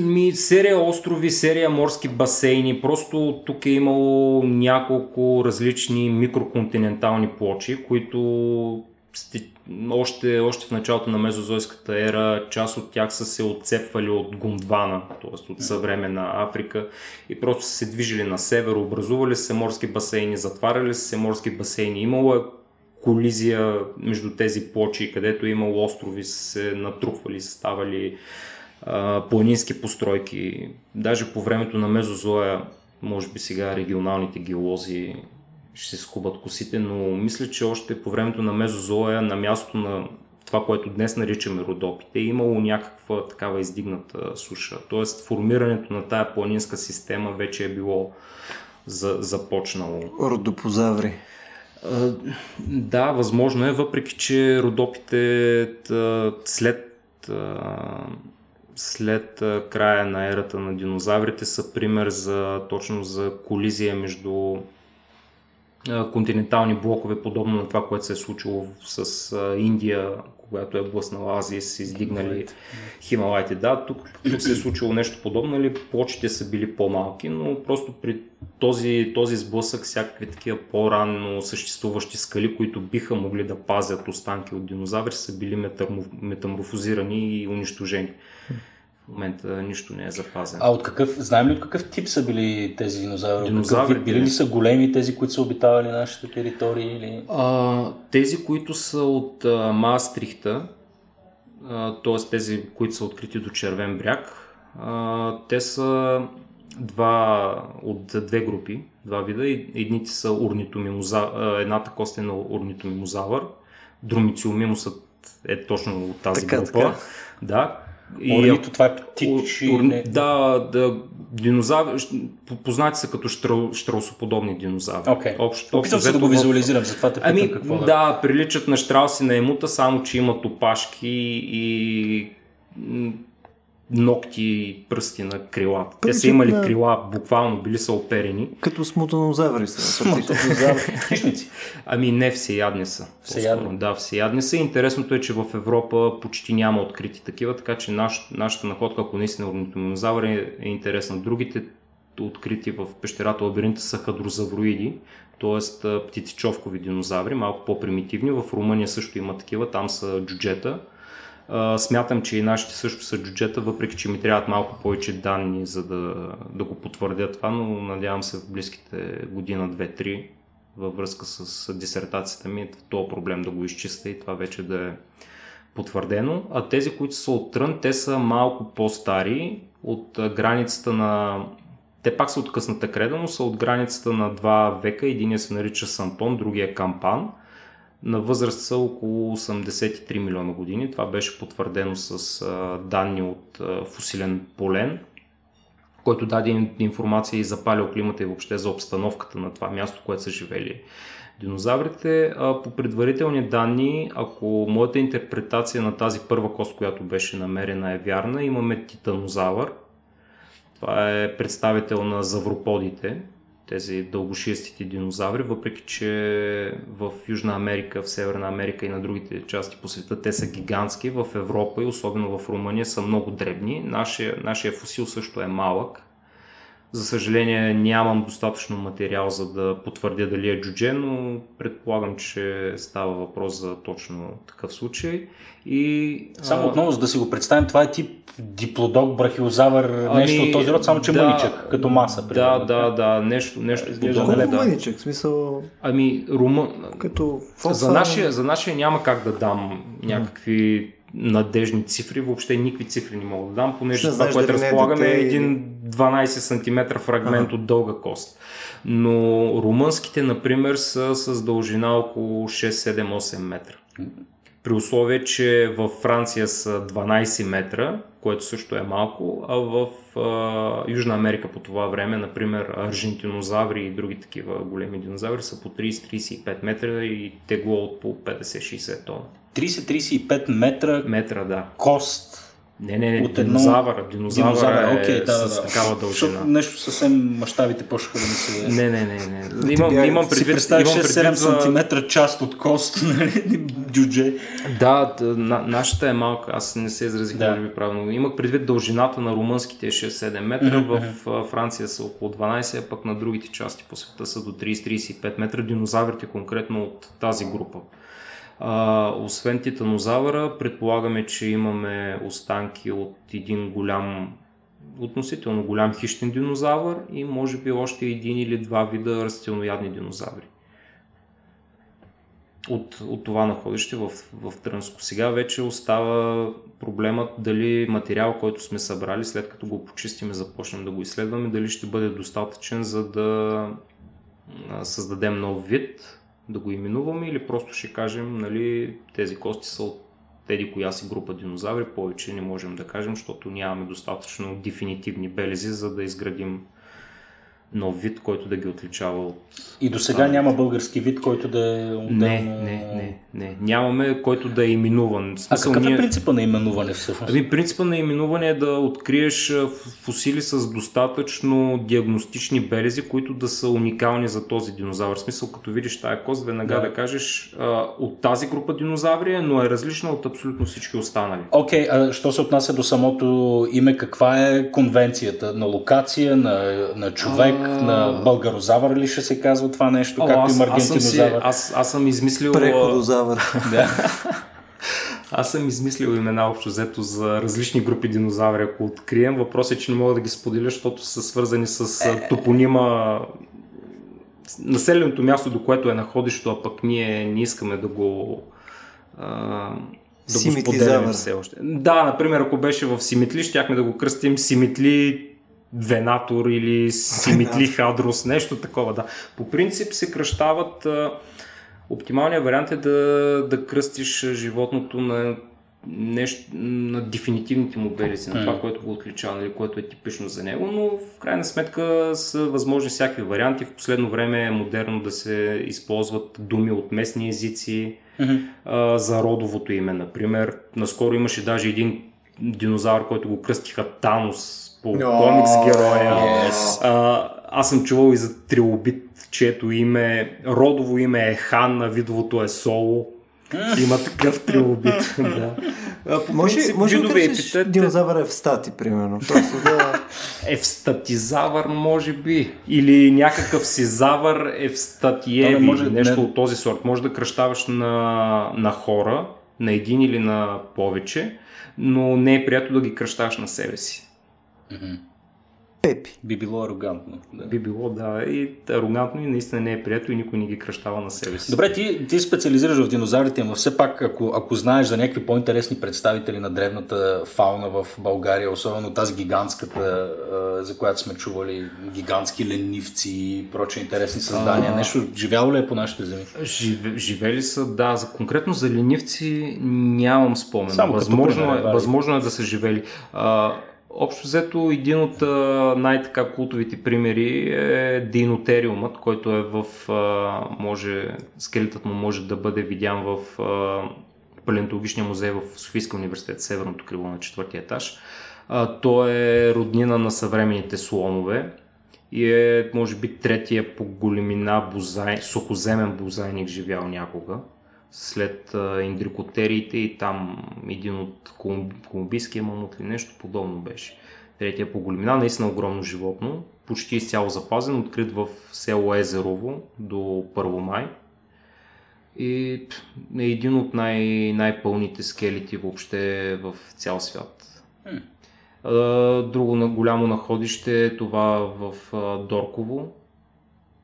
ми, серия острови, серия морски басейни. Просто тук е имало няколко различни микроконтинентални плочи, които още, още в началото на мезозойската ера част от тях са се отцепвали от Гундвана, т.е. от съвременна Африка и просто са се движили на север, образували се морски басейни, затваряли се морски басейни. Имало е колизия между тези плочи, където е имало острови, се натрупвали, ставали а, планински постройки. Даже по времето на Мезозоя, може би сега регионалните геолози ще се скубат косите, но мисля, че още по времето на Мезозоя, на място на това, което днес наричаме родопите, е имало някаква такава издигната суша. Тоест формирането на тая планинска система вече е било за, започнало. Родопозаври. Да, възможно е, въпреки че родопите след, след края на ерата на динозаврите са пример за точно за колизия между континентални блокове, подобно на това, което се е случило с Индия, когато е блъснала Азия са издигнали Хималайте. Да, тук, тук се е случило нещо подобно, нали, плочите са били по-малки, но просто при този, този сблъсък всякакви такива по-ранно съществуващи скали, които биха могли да пазят останки от динозаври, са били метаморфозирани и унищожени. В момента нищо не е запазено. А от какъв, знаем ли от какъв тип са били тези динозаври? Динозаври, били ли са големи тези, които са обитавали нашите територии? Или... А, тези, които са от а, Маастрихта, т.е. тези, които са открити до Червен бряг, а, те са два, от две групи, два вида. Едните са орнитомимозавър, едната кост е на орнитомимозавър, дромициомимусът е точно от тази така, група. Така. Да, и, Орнито, това е птичи. Ор, не... Да, да, динозаври, познати са като штрал, штралсоподобни динозаври. Okay. Общо, Опитам се да го визуализирам, затова те питам ами, какво да. Да, приличат на штралси на емута, само че имат опашки и ногти и пръсти на крилата. Те са имали на... крила, буквално били са оперени. Като смутанозаври са. Смутанозаври. Хищници. Ами не, всеядни са. Всеядни. Да, всеядни са. Интересното е, че в Европа почти няма открити такива, така че наш, нашата находка, ако наистина орнитомозавър е, е интересна. Другите открити в пещерата лабиринта са хадрозавроиди, т.е. птицичовкови динозаври, малко по-примитивни. В Румъния също има такива, там са джуджета смятам, че и нашите също са джуджета, въпреки че ми трябват малко повече данни, за да, да го потвърдя това, но надявам се в близките година, две, три, във връзка с дисертацията ми, този проблем да го изчиста и това вече да е потвърдено. А тези, които са от Трън, те са малко по-стари от границата на те пак са от късната креда, но са от границата на два века. Единия се нарича Сантон, другия Кампан на възраст са около 83 милиона години. Това беше потвърдено с данни от фусилен полен, който даде информация и за палеоклимата и въобще за обстановката на това място, което са живели динозаврите. По предварителни данни, ако моята интерпретация на тази първа кост, която беше намерена е вярна, имаме титанозавър. Това е представител на завроподите, тези дългошистите динозаври, въпреки че в Южна Америка, в Северна Америка и на другите части по света те са гигантски, в Европа и особено в Румъния са много дребни. Нашия, нашия фусил също е малък, за съжаление нямам достатъчно материал за да потвърдя дали е джудже, но предполагам, че става въпрос за точно такъв случай. И, само а... отново, за да си го представим, това е тип диплодок, брахиозавър, ами, нещо от този род, само че да, мъничък, като маса. Да, да, да, нещо, нещо подобно. Да. мъничък, смисъл... Ами, рума... Като за, нашия, за нашия няма как да дам някакви надежни цифри, въобще никакви цифри не мога да дам, понеже това, което разполагаме е един 12 см фрагмент ага. от дълга кост. Но румънските, например, са с дължина около 6-7-8 метра. При условие, че във Франция са 12 метра, което също е малко, а в а, Южна Америка по това време, например, аржентинозаври и други такива големи динозаври са по 30-35 метра и тегло от по 50-60 тона. 30-35 метра, метра да. кост не, не, не, от динозавър. Едно... Динозавър, динозавър е okay, да, с да, такава дължина. Защото нещо съвсем мащабите почнаха да ми се... Не, не, не. не. Имам, имам предвид... Си представиш 6-7 см част от кост, нали? Джудже. Да, на, нашата е малка. Аз не се изразих да. ви правилно. Имах предвид дължината на румънските 6-7 метра. Mm-hmm. В Франция са около 12, а пък на другите части по света са до 30-35 метра. Динозаврите конкретно от тази група. А, освен титанозавъра, предполагаме, че имаме останки от един голям, относително голям хищен динозавър и може би още един или два вида растилноядни динозаври. От, от това находище в, в Трънско. Сега вече остава проблемът дали материал, който сме събрали, след като го почистим и започнем да го изследваме, дали ще бъде достатъчен за да създадем нов вид, да го именуваме или просто ще кажем, нали, тези кости са от теди коя си група динозаври, повече не можем да кажем, защото нямаме достатъчно дефинитивни белези, за да изградим нов вид, който да ги отличава от... И до сега няма български вид, който да е отделно... Не, не, не, не. Нямаме, който да е именуван. А какъв е принципа на именуване всъщност? Ами принципа на именуване е да откриеш фусили с достатъчно диагностични белези, които да са уникални за този динозавър. В смисъл, като видиш тая кост, веднага да, да кажеш а, от тази група динозаври, е, но е различна от абсолютно всички останали. Окей, okay, а що се отнася до самото име, каква е конвенцията? На локация, на, на човек. На българозавър ли ще се казва това нещо, О, както аз, има аргентинозавър? Аз, аз, аз съм измислил... Преходозавър. да. Аз съм измислил имена общо взето за различни групи динозаври, ако открием. Въпросът е, че не мога да ги споделя, защото са свързани с топонима населеното място, до което е находището, а пък ние не искаме да го а, да го споделяме все още. Да, например, ако беше в Симитли, щяхме да го кръстим Симитли Венатор или Симитли Хадрус, нещо такова, да. По принцип се кръщават Оптималният вариант е да, да кръстиш животното на нещо, на дефинитивните му белези, на това, което го отличава, нали, което е типично за него, но в крайна сметка са възможни всякакви варианти. В последно време е модерно да се използват думи от местни езици mm-hmm. а, за родовото име, например. Наскоро имаше даже един динозавър, който го кръстиха Танос по oh, комикс героя. Yes. А, аз съм чувал и за трилобит, чието име, родово име е Хан, а видовото е Соло. Има такъв трилобит. да. По може, принцип, може да епитет... динозавър е в стати, примерно. Просто да... Евстатизавър, може би. Или някакъв сизавър евстатиеви. може, нещо не... от този сорт. Може да кръщаваш на, на хора, на един или на повече, но не е приятно да ги кръщаваш на себе си. Mm-hmm. Пепи. Би било арогантно. Да. Би било, да. И арогантно и наистина не е прието и никой не ги кръщава на себе си. Добре, ти, ти специализираш в динозаврите, но все пак, ако, ако знаеш за някакви по-интересни представители на древната фауна в България, особено тази гигантската, за която сме чували, гигантски ленивци и прочи интересни създания, а... нещо живяло ли е по нашите земи? Жив, живели са, да. За, конкретно за ленивци нямам спомен. Само възможно, е, възможно е да са живели. А, Общо взето един от най-така култовите примери е динотериумът, който е в, може, скелетът му може да бъде видян в палеонтологичния музей в Софийския университет, северното крило на четвъртия етаж. Той е роднина на съвременните слонове и е, може би, третия по големина бозай, сухоземен бозайник живял някога след индрикотериите и там един от колумбийския мамут или нещо подобно беше. Третия по големина, наистина огромно животно, почти изцяло запазен, открит в село Езерово до Първомай. И е един от най- най-пълните скелети въобще в цял свят. Друго голямо находище е това в Дорково,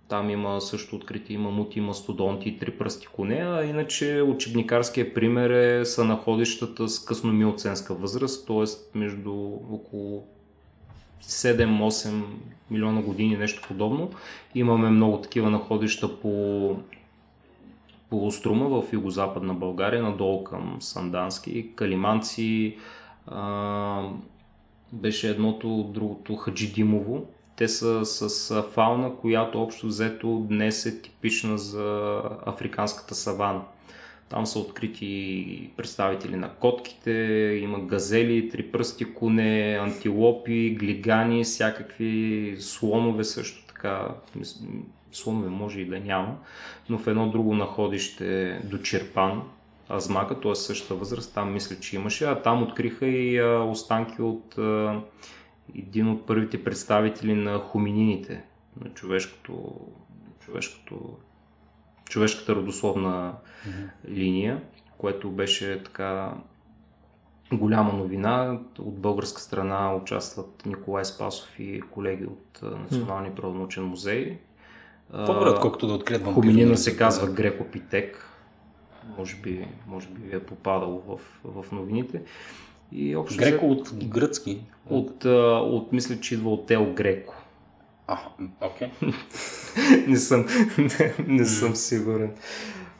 там има също открити мамути, мастодонти и три пръсти коне, а иначе учебникарския пример е, са находищата с късномиоценска възраст, т.е. между около 7-8 милиона години, нещо подобно. Имаме много такива находища по полуструма в югозападна България, надолу към Сандански, Калиманци, а, беше едното, другото Хаджидимово, те са с фауна, която общо взето днес е типична за африканската савана. Там са открити представители на котките, има газели, трипръсти коне, антилопи, глигани, всякакви слонове също така. Слонове може и да няма, но в едно друго находище до Черпан, Азмака, т.е. същата възраст, там мисля, че имаше, а там откриха и останки от един от първите представители на хоминините, на човешкото, човешкото, човешката родословна mm-hmm. линия, което беше така голяма новина. От българска страна участват Николай Спасов и колеги от Националния природонаучен музей. По-добре, отколкото да открият Хоминина се казва Грекопитек. Може би, може би ви е попадало в, в новините. И общо Греко от гръцки? От, от, от, мисля, че идва от Ел Греко. А, окей. не съм, не, не съм сигурен.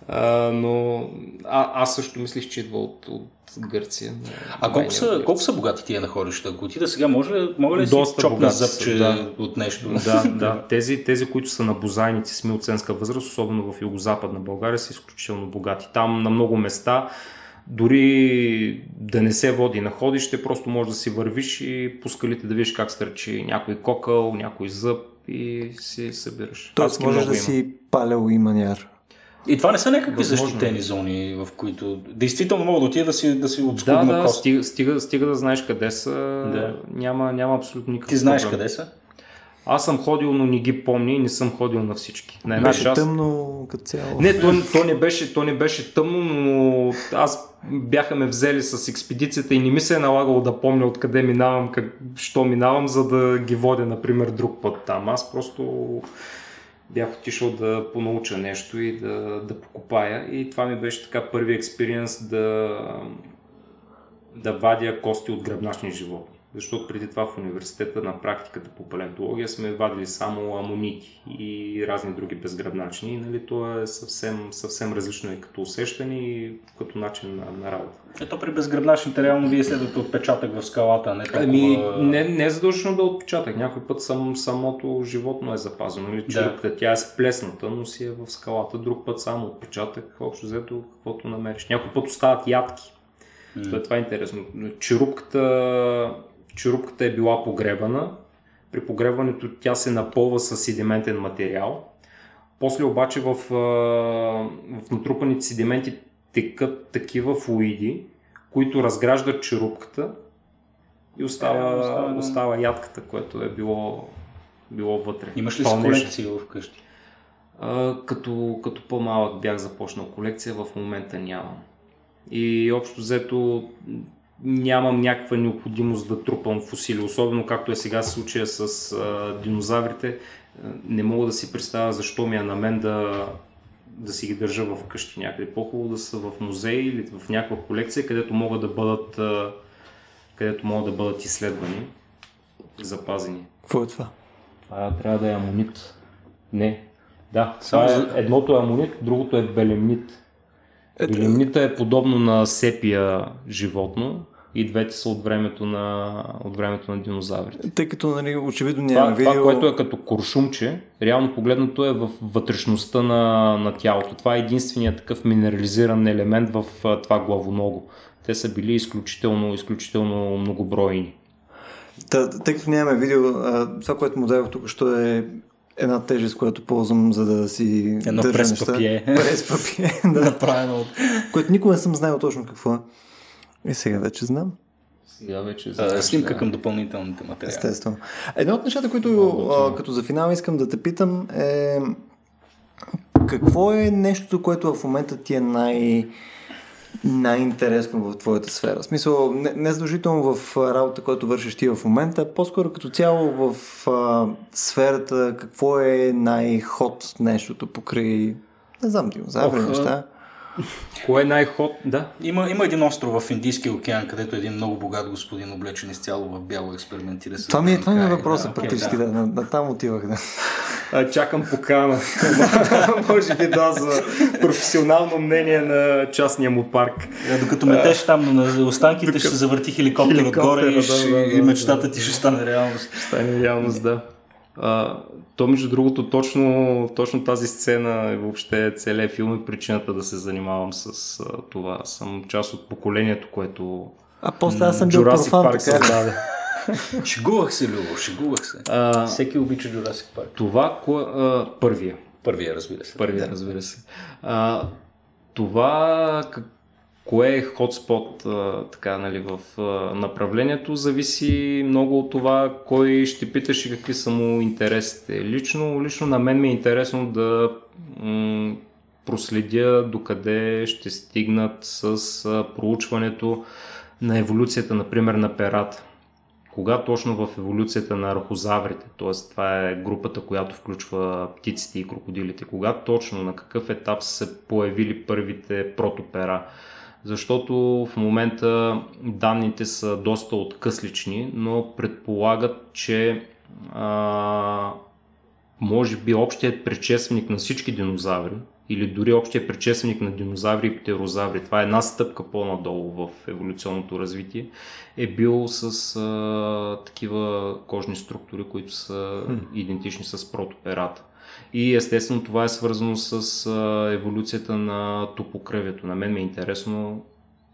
А, но а, аз също мислих, че идва от, от Гърция. А колко са, колко са богати тия находища? Ако отида сега, може, мога ли да Доста си чопна зъбче да. от нещо? Да, да. Тези, тези, които са на бозайници с милценска възраст, особено в югозападна България, са изключително богати. Там на много места, дори да не се води находище, просто можеш да си вървиш и по скалите да видиш как стърчи някой кокъл, някой зъб и си събираш. Тоест можеш да има. си палял и маняр. И това не са някакви Възможно е. защитени зони, в които действително мога да отида да си, да си Да, отскубна да, кост. стига, стига, стига да знаеш къде са, Да. няма, няма абсолютно никакъв Ти знаеш проблем. къде са? Аз съм ходил, но не ги помня и не съм ходил на всички. На една Беше част... тъмно като цяло. Не, то, то, не беше, то не беше тъмно, но аз бяха ме взели с експедицията и не ми се е налагало да помня откъде минавам, как, що минавам, за да ги водя, например, друг път там. Аз просто бях отишъл да понауча нещо и да, да покопая и това ми беше така първи експириенс да, да вадя кости от гръбначни животни. Защото преди това в университета на практиката по палеонтология сме вадили само амонити и разни други безгръбначни. Нали, то е съвсем, съвсем различно и като усещане и като начин на, на работа. Ето при безгръбначните реално вие следвате отпечатък в скалата, не толкова... Ами, не, не е задължено да е отпечатък. Някой път сам, самото животно е запазено. Нали? Черупката, тя е сплесната, но си е в скалата. Друг път само отпечатък, общо взето каквото намериш. Някой път остават ядки. Е това е интересно. Черупката, черупката е била погребана. При погребването тя се напълва с седиментен материал. После обаче в, в натрупаните седименти текат такива флуиди, които разграждат черупката и остава, Е, остава, остава ядката, което е било, било вътре. Имаш ли си колекция вкъщи? А, като, като по-малък бях започнал колекция, в момента нямам. И общо взето нямам някаква необходимост да трупам фусили, особено както е сега случая с а, динозаврите. Не мога да си представя защо ми е на мен да, да си ги държа в къщи някъде. По-хубаво да са в музей или в някаква колекция, където могат да бъдат, а, където могат да бъдат изследвани, запазени. Какво е това? Това трябва да е амонит. Не. Да, Само е, едното е амонит, другото е белемнит. Белемнита е подобно на сепия животно и двете са от времето на, от времето на динозаврите. Тъй като нали, очевидно Това, няма видео... това, което е като куршумче, реално погледнато е в вътрешността на, на тялото. Това е единственият такъв минерализиран елемент в това главоного. Те са били изключително, изключително многобройни. Та, тъй като нямаме видео, а, това, което му дадох тук, що е една тежест, която ползвам, за да си Едно държа прес неща. папие. Прес папие, да. Направено от... Което никога не съм знаел точно какво е. И сега вече знам. Сега вече А, снимка към допълнителните материали. Естествено. Едно от нещата, които а, като за финал искам да те питам е какво е нещото, което в момента ти е най- най-интересно в твоята сфера? В смисъл, не, не задължително в работа, която вършиш ти в момента, по-скоро като цяло в а, сферата, какво е най-ход нещото покрай, не знам, динозаври, Ох, неща. Кое е най-ход? Да. Има, има един остров в Индийския океан, където един много богат господин, облечен изцяло в бяло, експериментира с... Това ми е, това ми е въпросът да, практически, да, на, на там отивах, да. А, чакам покана. Може би да, за професионално мнение на частния му парк. Е, Докато метеш там на останките, ще се завърти хеликоптер, Хеликоптер, отгоре и, да, ще- да, да, и да. мечтата ти ще стане реалност. Стане реалност, да. А, то, между другото, точно, точно тази сцена и въобще целият филм е причината да се занимавам с а, това. Съм част от поколението, което А после аз съм бил профан, така създаде. Шегувах се, Любо, шегувах се. А, Всеки обича Jurassic Парк. това, кое, а, първия. Първия, разбира се. Първия, разбира се. А, това, кое е хотспот а, така, нали, в а, направлението, зависи много от това кой ще питаш и какви са му интересите. Лично, лично на мен ми е интересно да м- проследя докъде ще стигнат с а, проучването на еволюцията, например, на перата кога точно в еволюцията на архозаврите, т.е. това е групата, която включва птиците и крокодилите, кога точно, на какъв етап са се появили първите протопера. Защото в момента данните са доста откъслични, но предполагат, че а, може би общият предшественик на всички динозаври, или дори общия предшественик на динозаври и птерозаври, това е една стъпка по-надолу в еволюционното развитие, е бил с а, такива кожни структури, които са идентични с протоперата. И естествено това е свързано с а, еволюцията на топокръвието. На мен ми е интересно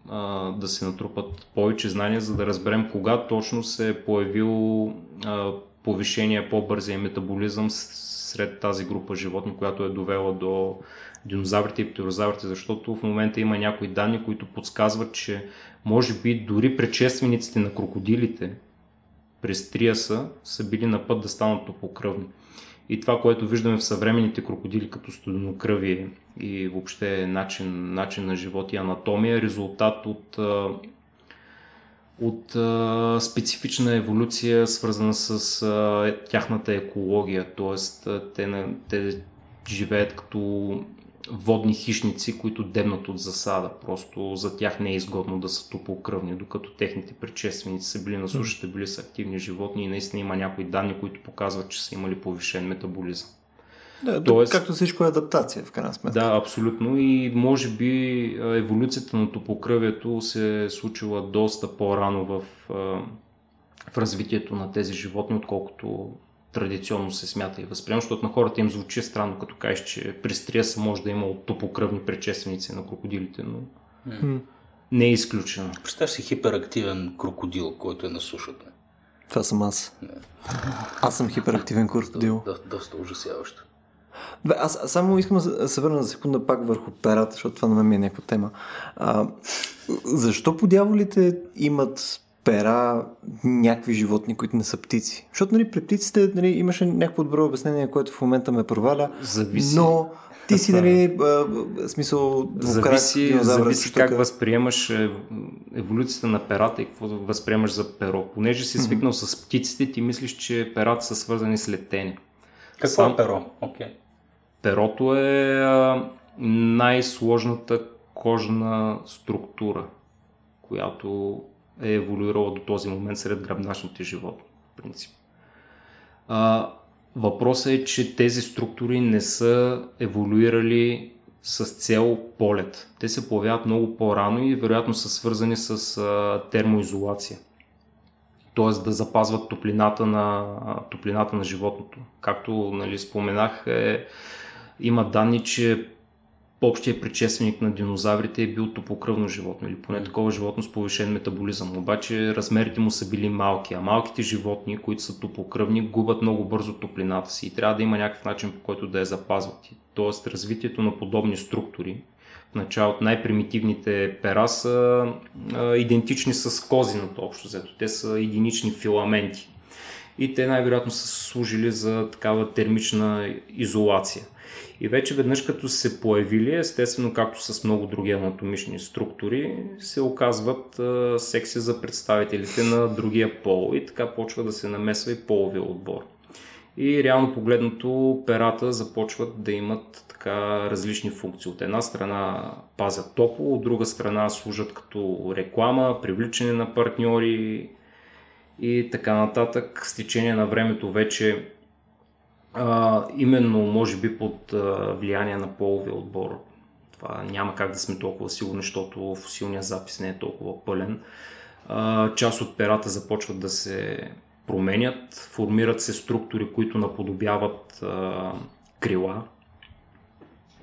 а, да се натрупат повече знания, за да разберем кога точно се е появил а, повишение, по-бързия метаболизъм сред тази група животни, която е довела до динозаврите и птерозаврите, защото в момента има някои данни, които подсказват, че може би дори предшествениците на крокодилите през Триаса са били на път да станат топокръвни. И това, което виждаме в съвременните крокодили като студенокръвие и въобще начин, начин на живот и анатомия, е резултат от, от специфична еволюция, свързана с тяхната екология. Тоест, те, те живеят като водни хищници, които дебнат от засада. Просто за тях не е изгодно да са топлокръвни, докато техните предшественици са били на сушата, били са активни животни и наистина има някои данни, които показват, че са имали повишен метаболизъм. Да, Тоест, както всичко е адаптация в крайна сметка. Да, абсолютно и може би еволюцията на топокръвието се е случила доста по-рано в, в развитието на тези животни, отколкото традиционно се смята и възприема, защото на хората им звучи странно, като кажеш, че при стреса може да има от топокръвни предшественици на крокодилите, но mm. не е изключено. Представяш си хиперактивен крокодил, който е на сушата. Това съм аз. Не. Аз съм хиперактивен крокодил. До, до, доста ужасяващо. Бе, аз, аз само искам да се върна за секунда пак върху перата, защото това на мен е някаква тема. А, защо подяволите имат пера някакви животни, които не са птици. Защото нали, при птиците нали, имаше някакво добро обяснение, което в момента ме проваля. Зависи. Но ти си, нали, а, смисъл, двукрак, зависи, зависи как възприемаш еволюцията на перата и какво възприемаш за перо. Понеже си свикнал mm-hmm. с птиците, ти мислиш, че перата са свързани с летене. Какво Сам... е перо? Okay. Перото е най-сложната кожна структура, която е еволюирала до този момент сред гръбначните животни, в принцип. А, въпросът е, че тези структури не са еволюирали с цел полет. Те се появяват много по-рано и вероятно са свързани с а, термоизолация. Тоест да запазват топлината на, топлината на животното. Както нали, споменах, е, има данни, че общия предшественик на динозаврите е бил топокръвно животно или поне такова животно с повишен метаболизъм. Обаче размерите му са били малки, а малките животни, които са топокръвни, губят много бързо топлината си и трябва да има някакъв начин по който да я запазват. Тоест развитието на подобни структури в началото най-примитивните пера са а, идентични с козината общо взето. Те са единични филаменти и те най-вероятно са служили за такава термична изолация. И вече веднъж като се появили, естествено както с много други анатомични структури, се оказват а, секси за представителите на другия пол и така почва да се намесва и половия отбор. И реално погледнато перата започват да имат така различни функции. От една страна пазят топло, от друга страна служат като реклама, привличане на партньори и така нататък. С течение на времето вече а, именно, може би, под а, влияние на половия отбор. Това няма как да сме толкова сигурни, защото фосилния запис не е толкова пълен. А, част от перата започват да се променят, формират се структури, които наподобяват а, крила.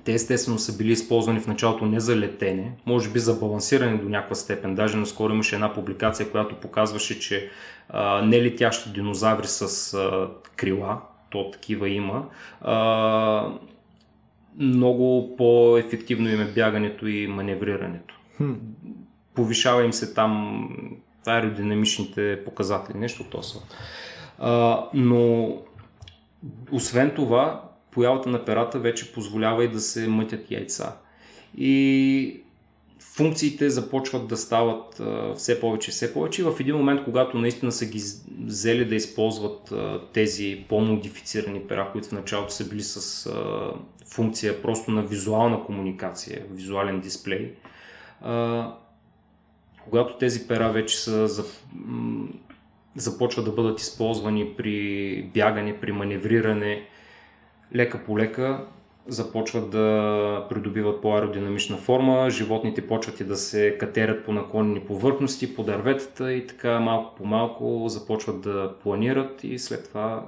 Те естествено са били използвани в началото не за летене, може би за балансиране до някаква степен. Даже наскоро имаше една публикация, която показваше, че а, нелетящи динозаври с а, крила, то такива има, а, много по-ефективно им е бягането и маневрирането. Хм. Повишава им се там аеродинамичните показатели, нещо от А, но освен това, появата на перата вече позволява и да се мътят яйца. И функциите започват да стават все повече и все повече. И в един момент, когато наистина са ги взели да използват тези по-модифицирани пера, които в началото са били с функция просто на визуална комуникация, визуален дисплей, когато тези пера вече са за, започват да бъдат използвани при бягане, при маневриране, лека по лека започват да придобиват по-аеродинамична форма, животните почват и да се катерят по наклонени повърхности, по дърветата и така малко по малко започват да планират и след това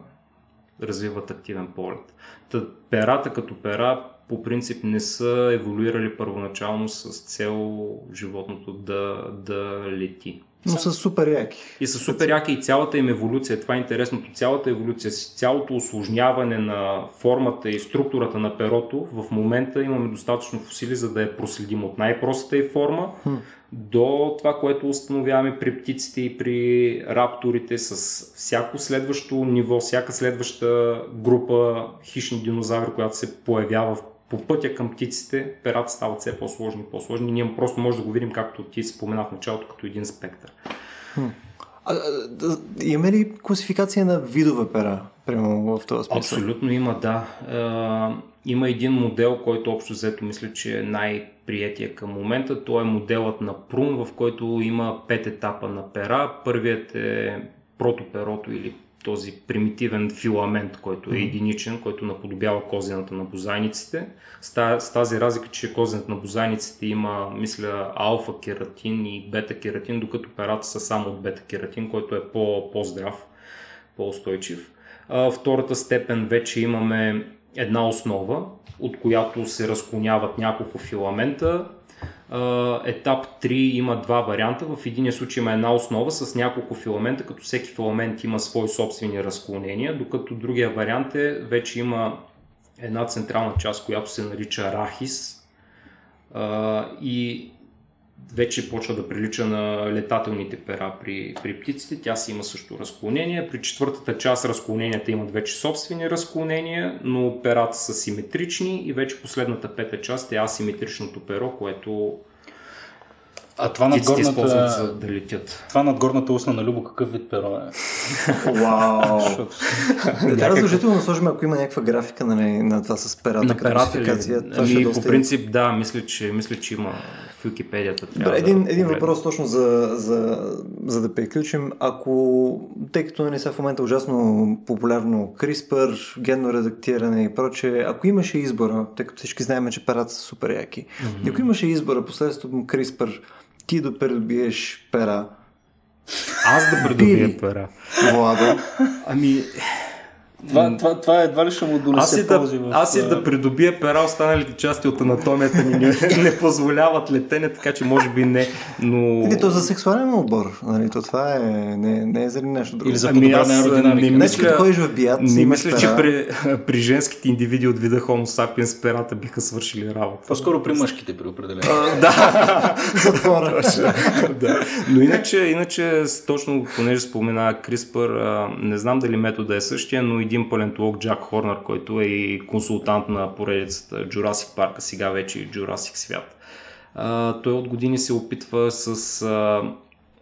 развиват активен полет. Та, перата като пера по принцип не са еволюирали първоначално с цел животното да, да лети. Но са супер яки. И са супер яки и цялата им еволюция. Това е интересното. Цялата еволюция, цялото осложняване на формата и структурата на перото, в момента имаме достатъчно фосили, за да я проследим от най-простата и форма хм. до това, което установяваме при птиците и при рапторите с всяко следващо ниво, всяка следваща група хищни динозаври, която се появява в по пътя към птиците перата стават все по-сложни и по-сложни. Ние просто може да го видим, както ти спомена в началото, като един спектър. Хм. А, да, има ли класификация на видове пера, прямо в този смисъл? Абсолютно има, да. Е, има един модел, който общо взето мисля, че е най-приятия към момента. То е моделът на Прун, в който има пет етапа на пера. Първият е протоперото или този примитивен филамент, който е единичен, който наподобява козината на бозайниците. С тази разлика, че козината на бозайниците има, мисля, алфа-кератин и бета-кератин, докато перата са само от бета-кератин, който е по- по-здрав, по-устойчив. Втората степен вече имаме една основа, от която се разклоняват няколко филамента етап 3 има два варианта. В един случай има една основа с няколко филамента, като всеки филамент има свои собствени разклонения, докато другия вариант е вече има една централна част, която се нарича рахис и вече почва да прилича на летателните пера при, при птиците. Тя си има също разклонение. При четвъртата част разклоненията имат вече собствени разклонения, но перата са симетрични и вече последната пета част е асиметричното перо, което а това надгорната, за да летят. Това надгорната устна на Любо какъв вид перо е? Вау! Трябва задължително да сложим, ако има някаква графика на, нали, на това с перата, на ли? Ами, е по принцип, да, мисля, че, мисля, че има в Википедията. Добре, един, да един въпрос точно за, за, за да приключим. Ако, тъй като не нали, са в момента ужасно популярно CRISPR, генно редактиране и прочее, ако имаше избора, тъй като всички знаем, че перата са супер яки, mm-hmm. ако имаше избора посредством CRISPR, ти да придобиеш пера. Аз да придобия пера. Владо. Ами, това, това, това едва ли ще му донесе аз и да, в... Аз и да придобия пера, останалите части от анатомията ни не, не позволяват летене, така че може би не, но... Или то за сексуален отбор, нали, то това е, не, не е за нещо друго. Или за ами аз не мисля, ходиш в бият, не мисля, пера. че при, при женските индивиди от вида Homo sapiens перата биха свършили работа. По-скоро при мъжките при определено. да. Затвора. да. Но иначе, иначе, точно понеже спомена CRISPR, не знам дали метода е същия, но един един палентолог Джак Хорнер, който е и консултант на поредицата Jurassic Park, а сега вече и Jurassic свят. Той от години се опитва с а,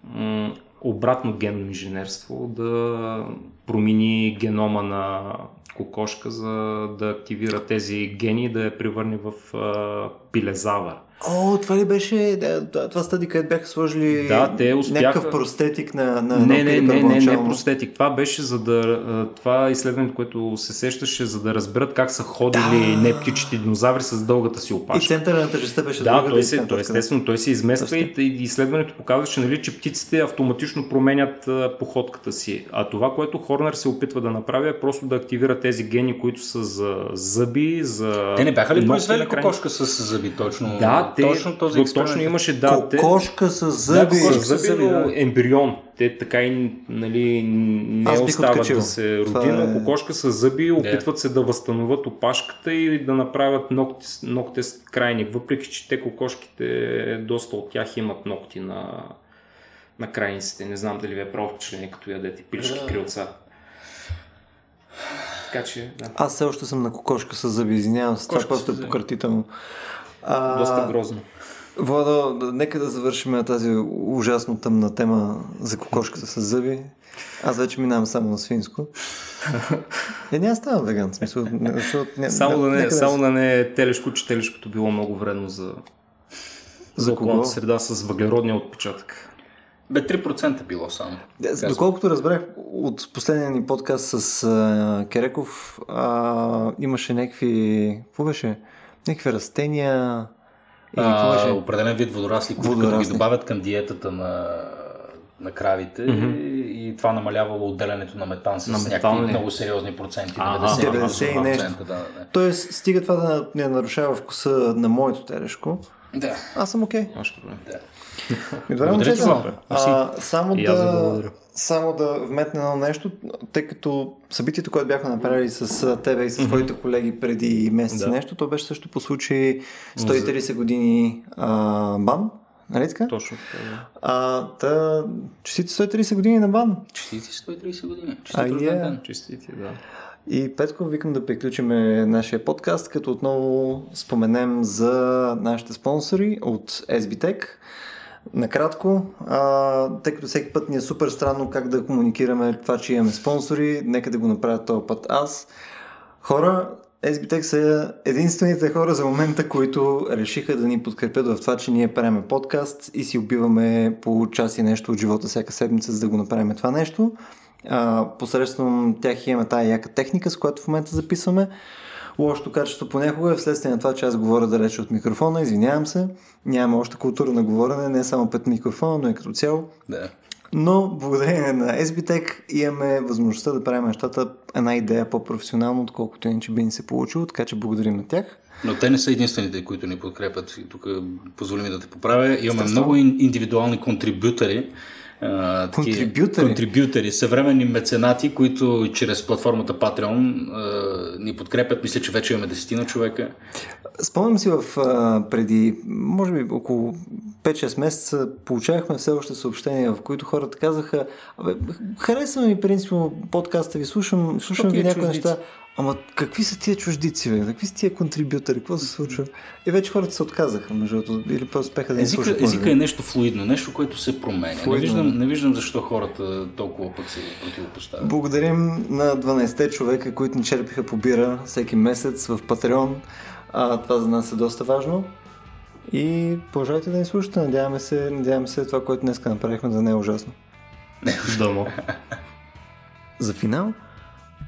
м, обратно генно инженерство да промени генома на кокошка, за да активира тези гени и да я превърне в а, пилезавър. О, това ли беше да, това стади, където бяха сложили да, те успяха... някакъв простетик на, на не, не, не, не, не, простетик. Това беше за да това изследване, което се сещаше, за да разберат как са ходили да. не птичите динозаври с дългата си опашка. И центъра на тъжестта беше да, той се, той, естествено, той се измества и, и изследването показваше, нали, че птиците автоматично променят походката си. А това, което Хорнер се опитва да направи е просто да активира тези гени, които са за зъби, за... Те не бяха ли произвели кокошка с зъби точно? Да, те, точно този експеримент. Точно имаше, да. Кокошка с зъби. Да, кокошка с зъби, но ембрион. Те така и нали, не Аз остават откачил. да се роди, но е... кокошка с зъби опитват се да възстановят опашката и да направят ногти, ногте с крайник. Въпреки, че те кокошките, доста от тях имат ногти на, на крайниците. Не знам дали ви е право впечатление, като ядете пилешки да. крилца. Така че, да. Аз все още съм на кокошка с зъби, извинявам се, това просто е пократително. А, Доста грозно. Владо, нека да завършим тази ужасно тъмна тема за кокошката с зъби. Аз вече минавам само на свинско. Е, няма става веган, смисъл. Защото, не, само, да не, само да не е телешко, че телешкото било много вредно за, за, за околната среда с въглеродния отпечатък. Бе, 3% било само. Да, доколкото разбрах от последния ни подкаст с а, Кереков, а, имаше някакви... Какво беше? Някакви растения... Или какво беше? Определен вид водорасли, които като ги добавят към диетата на на кравите mm-hmm. и това намалявало отделянето на метан с на някакви много сериозни проценти. А, 90, 90 и нещо. Да, да. Тоест, стига това да не нарушава вкуса на моето телешко. Да. Аз съм окей. Okay. Да. Добре, момчета. Само да, само да вметна едно нещо, тъй като събитието, което бяхме направили с тебе и с твоите колеги преди месец да. нещо, то беше също по случай 130 години а, бан. Нали така? Точно така, да. А, та, честите 130 години на бан. Честите 130 години. Честите а, yeah. Честити, да. И Петко, викам да приключим нашия подкаст, като отново споменем за нашите спонсори от SBTech. Накратко, а, тъй като всеки път ни е супер странно как да комуникираме това, че имаме спонсори, нека да го направя този път аз. Хора, SBTech са единствените хора за момента, които решиха да ни подкрепят в това, че ние правиме подкаст и си убиваме по час и нещо от живота всяка седмица, за да го направим това нещо. А, посредством тях имаме тая яка техника, с която в момента записваме. Лошото качество понякога е вследствие на това, че аз говоря далече от микрофона, извинявам се. Нямаме още култура на говорене, не само пред микрофона, но и като цяло. Да. Но благодарение на SBTech имаме възможността да правим нещата една идея по-професионално, отколкото иначе би ни се получило, така че благодарим на тях. Но те не са единствените, които ни подкрепят. Тук позволи ми да те поправя. Имаме много индивидуални контрибютори, контрибютори. контрибютори, съвременни меценати, които чрез платформата Patreon а, ни подкрепят. Мисля, че вече имаме десетина човека. Спомням си в а, преди, може би около 5-6 месеца получавахме все още съобщения, в които хората казаха, абе, харесва ми принципно подкаста ви, слушам, слушам ви някои неща. Ама какви са тия чуждици, бе? Какви са тия контрибютори? Какво се случва? И вече хората се отказаха, между другото, или просто успеха да езика, слушат. Езика е нещо флуидно, нещо, което се променя. Не виждам, не виждам защо хората толкова пък се противопоставят. Благодарим на 12-те човека, които ни черпиха по бира всеки месец в Патреон. А, това за нас е доста важно. И продължавайте да ни слушате. Надяваме се, надяваме се това, което днес направихме, да не е ужасно. Домо. за финал,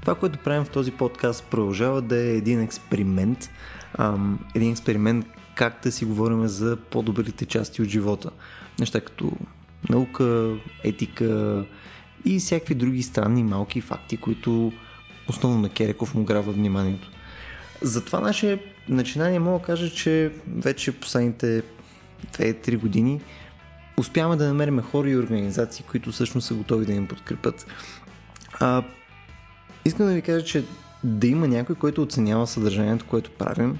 това, което правим в този подкаст, продължава да е един експеримент. Ам, един експеримент как да си говорим за по-добрите части от живота. Неща като наука, етика и всякакви други странни малки факти, които основно на Кереков му грава вниманието. За това наше начинание мога да кажа, че вече последните 2-3 години успяваме да намерим хора и организации, които всъщност са готови да им подкрепят. А, Искам да ви кажа, че да има някой, който оценява съдържанието, което правим,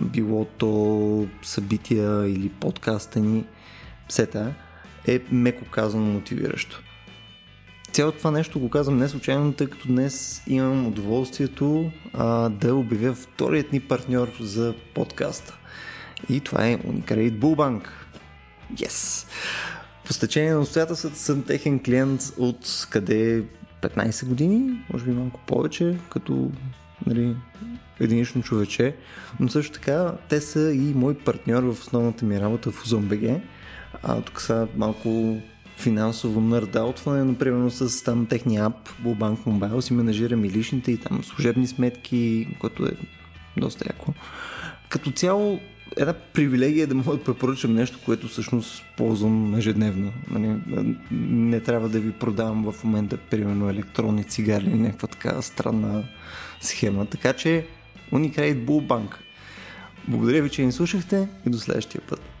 било то събития или подкаста ни, сета, е меко казано мотивиращо. Цялото това нещо го казвам не случайно, тъй като днес имам удоволствието а, да обявя вторият ни партньор за подкаста. И това е Unicredit Bullbank. Yes! По стечение на обстоятелствата съм техен клиент от къде 15 години, може би малко повече, като нали, единично човече, но също така те са и мой партньор в основната ми работа в OzonBG. А тук са малко финансово нърдаутване, но примерно с там техния ап Bullbank Mobile си менажирам и личните и там служебни сметки, което е доста яко. Като цяло една привилегия е да мога да препоръчам нещо, което всъщност ползвам ежедневно. Нали, не трябва да ви продавам в момента, примерно, електронни цигари или някаква така странна схема. Така че Unicredit Bull Bank. Благодаря ви, че ни слушахте и до следващия път.